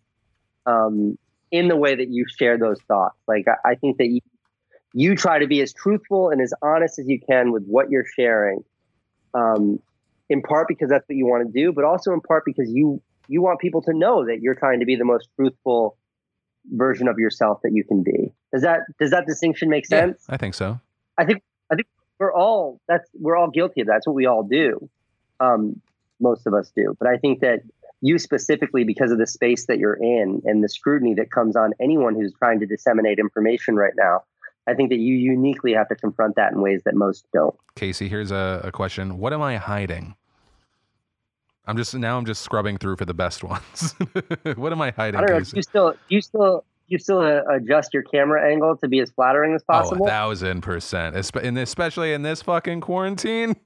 um, in the way that you share those thoughts. Like I, I think that you, you try to be as truthful and as honest as you can with what you're sharing. Um, in part because that's what you want to do, but also in part because you you want people to know that you're trying to be the most truthful version of yourself that you can be. Does that does that distinction make Yeah, sense? I think so. I think I think we're all that's we're all guilty of that. That's what we all do. Um, most of us do. But I think that you specifically, because of the space that you're in and the scrutiny that comes on anyone who's trying to disseminate information right now, I think that you uniquely have to confront that in ways that most don't. Casey, here's a, a question. What am I hiding? I'm just now. I'm just scrubbing through for the best ones. what am I hiding, I don't know. Do you still do you still do you still uh, adjust your camera angle to be as flattering as Oh, possible? a thousand percent. This, especially in this fucking quarantine.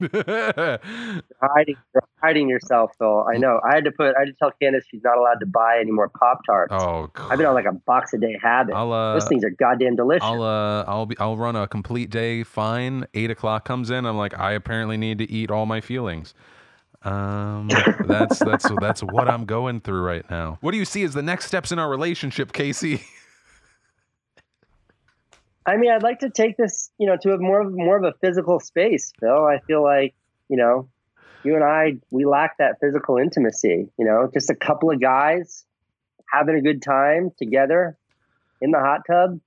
hiding hiding yourself, Phil. I know. I had to put I had to tell Candice she's not allowed to buy any more Pop Tarts. oh, I've been on like a box a day habit. I'll uh, Those things are goddamn delicious. I'll uh, I'll be, I'll run a complete day fine. Eight o'clock comes in. I'm like, I apparently need to eat all my feelings. Um, that's that's that's what I'm going through right now. What do you see as the next steps in our relationship, Casey? I mean, I'd like to take this, you know, to a more of more of a physical space, Phil. I feel like, you know, you and I we lack that physical intimacy. You know, just a couple of guys having a good time together in the hot tub,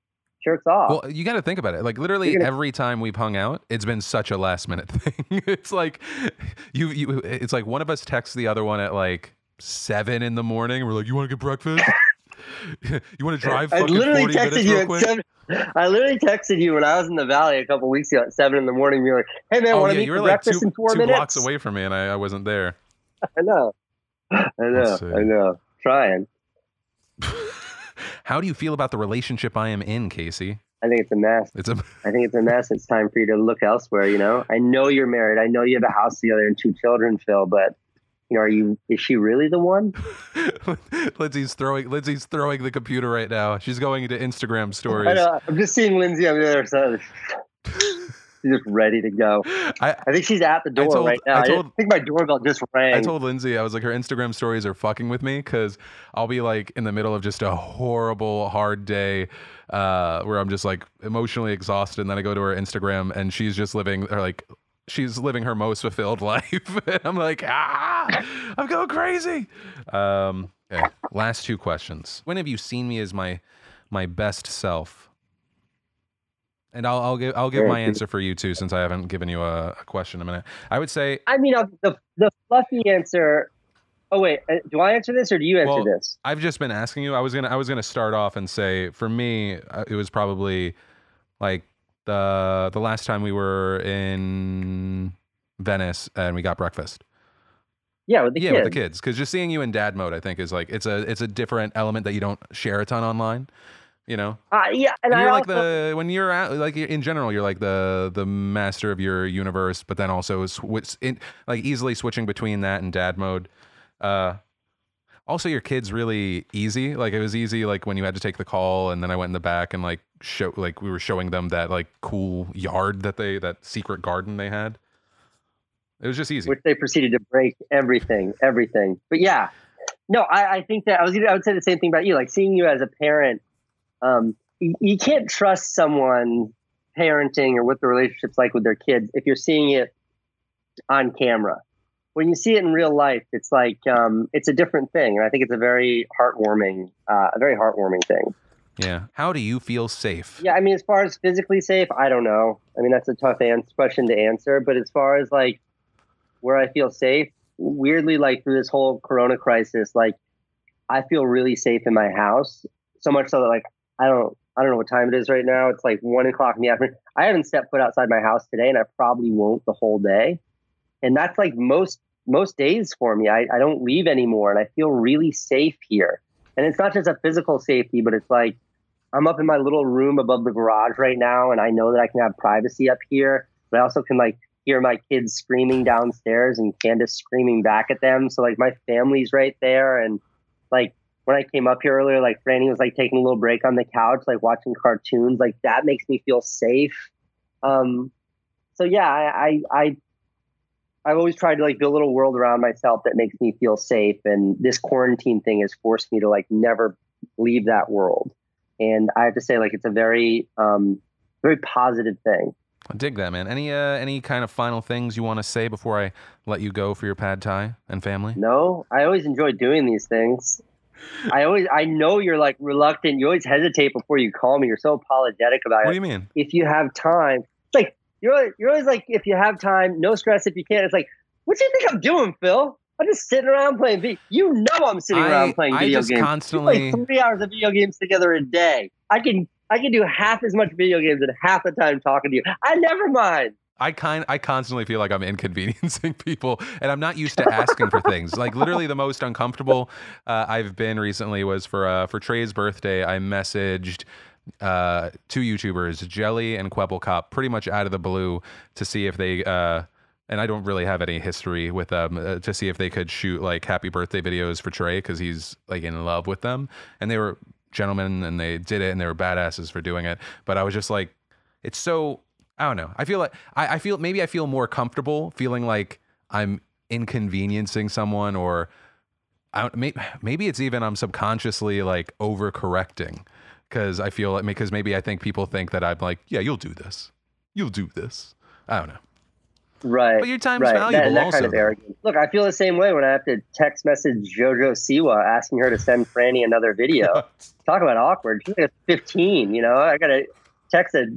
shirts off. Well, you got to think about it. Like literally gonna- every time we've hung out, it's been such a last minute thing. it's like you you it's like one of us texts the other one at like seven in the morning. We're like, you want to get breakfast? you want to drive I literally 40 texted you at quick? seven. I literally texted you when I was in the valley a couple weeks ago at seven in the morning. You were like, "Hey man, oh want yeah, to meet you for like breakfast two, in four two minutes?" blocks away from me, and I, I wasn't there. I know, I know, I know. Trying. How do you feel about the relationship I am in, Casey? I think it's a mess. It's a I think it's a mess. It's time for you to look elsewhere. You know, I know you're married. I know you have a house together and two children, Phil. But you know, are you? Is she really the one? Lindsay's throwing Lindsay's throwing the computer right now. She's going into Instagram I stories. know. I'm just seeing Lindsay on the other side. She's just ready to go. I, I think she's at the door told- right now. I I, think my doorbell just rang. I told Lindsay, I was like, her Instagram stories are fucking with me because I'll be like in the middle of just a horrible, hard day uh, where I'm just like emotionally exhausted. And then I go to her Instagram and she's just living, or like, she's living her most fulfilled life. and I'm like, ah, I'm going crazy. Um, okay. Last two questions. When have you seen me as my my best self? And I'll, I'll give I'll give my answer for you too, since I haven't given you a, a question in a minute. I would say I mean, the the fluffy answer. Oh wait, uh, do I answer this or do you answer Well, this? I've just been asking you. I was gonna I was gonna start off and say for me uh, it was probably like the the last time we were in Venice and we got breakfast. Yeah, with the yeah, kids. with the kids because just seeing you in dad mode I think is like it's a it's a different element that you don't share a ton online. You know, Uh, yeah, and, you're like also, the when you're out like in general you're like the the master of your universe, but then also sw- in, like easily switching between that and dad mode. Uh, Also, your kid's really easy. Like it was easy, like when you had to take the call, and then I went in the back and like show, like we were showing them that like cool yard that they, that secret garden they had. It was just easy. which they proceeded to break everything, everything. But yeah, no, I, I think that I was I would say the same thing about you. Like seeing you as a parent, um, you, you can't trust someone parenting or what the relationship's like with their kids if you're seeing it on camera. When you see it in real life, it's like um, it's a different thing, and I think it's a very heartwarming, uh, a very heartwarming thing. yeah. How do you feel safe? Yeah, I mean, as far as physically safe, I don't know. I mean, that's a tough question to answer. But as far as like where I feel safe, weirdly, like through this whole Corona crisis, like I feel really safe in my house. So much so that like I don't, I don't know what time it is right now. It's like one o'clock in the afternoon. I haven't stepped foot outside my house today, and I probably won't the whole day. And that's like most most days for me. I, I don't leave anymore, and I feel really safe here. And it's not just a physical safety, but it's like I'm up in my little room above the garage right now, and I know that I can have privacy up here. But I also can like hear my kids screaming downstairs and Candice screaming back at them. So like my family's right there, and like when I came up here earlier, like Franny was like taking a little break on the couch, like watching cartoons. Like that makes me feel safe. Um, so yeah, I, I, I I've always tried to like build a little world around myself that makes me feel safe. And this quarantine thing has forced me to like never leave that world. And I have to say, like, it's a very, um, very positive thing. I dig that, man. Any uh, any kind of final things you want to say before I let you go for your pad thai and family? No, I always enjoy doing these things. I always, I know you're like reluctant. You always hesitate before you call me. You're so apologetic about it. What do you mean? if you have time. It's like you're always, you're always like if you have time, no stress if you can't, It's like what do you think I'm doing, Phil? I'm just sitting around playing video. You know I'm sitting I- around playing I video just games. constantly- we play three hours of video games together a day. I can I can do half as much video games and half the time talking to you. I never mind. I kind I constantly feel like I'm inconveniencing people, and I'm not used to asking for things. Like literally, the most uncomfortable uh, I've been recently was for uh, for Trey's birthday. I messaged uh, two YouTubers, Jelly and Kwebbelkop, pretty much out of the blue to see if they. Uh, and I don't really have any history with them uh, to see if they could shoot like happy birthday videos for Trey because he's like in love with them, and they were gentlemen and they did it and they were badasses for doing it. But I was just like, it's so I don't know. I feel like I, I feel maybe I feel more comfortable feeling like I'm inconveniencing someone or I don't, maybe, maybe it's even I'm subconsciously like overcorrecting because I feel like because maybe I think people think that I'm like yeah you'll do this you'll do this I don't know Right. but your time's right. valuable that, that also kind of arrogance. Look, I feel the same way when I have to text message JoJo Siwa asking her to send Franny another video. Talk about awkward. She's like 15, you know. I gotta text her,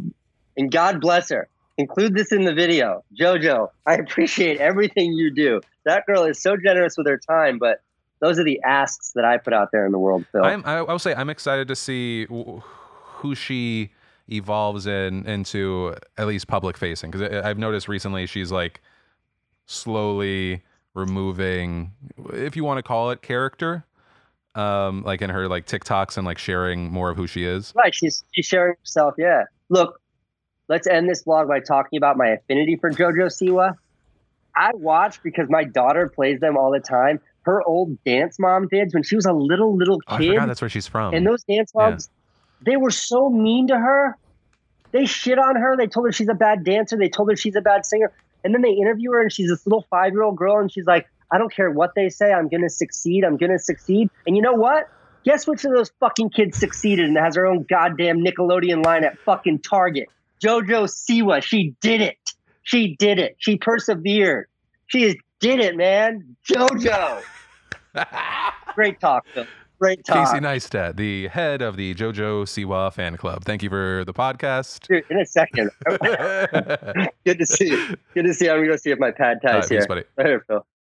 and God bless her. Include this in the video, JoJo. I appreciate everything you do. That girl is so generous with her time, but those are the asks that I put out there in the world, Phil. I'm, I, I'll say I'm excited to see who she evolves in into at least public facing because I've noticed recently she's like slowly removing, if you want to call it, character, um, like in her like TikToks and like sharing more of who she is. Right, she's she's sharing herself. Yeah. Look, let's end this vlog by talking about my affinity for JoJo Siwa. I watch because my daughter plays them all the time. Her old dance mom vids when she was a little little Oh, I kid, forgot that's where she's from. and those dance Yeah. moms, they were so mean to her. They shit on her. They told her she's a bad dancer. They told her she's a bad singer. And then they interview her, and she's this little five year old girl, and she's like, I don't care what they say. I'm gonna succeed. I'm gonna succeed. And you know what? Guess which of those fucking kids succeeded and has her own goddamn Nickelodeon line at fucking Target? JoJo Siwa. She did it. She did it. She persevered. She did it, man. JoJo. Great talk, Phil. Great talk. Casey Neistat, the head of the JoJo Siwa fan club. Thank you for the podcast. Dude, in a second. Good to see you. Good to see you. I'm gonna go see if my pad thai's right, here. peace, buddy. Later, Phil.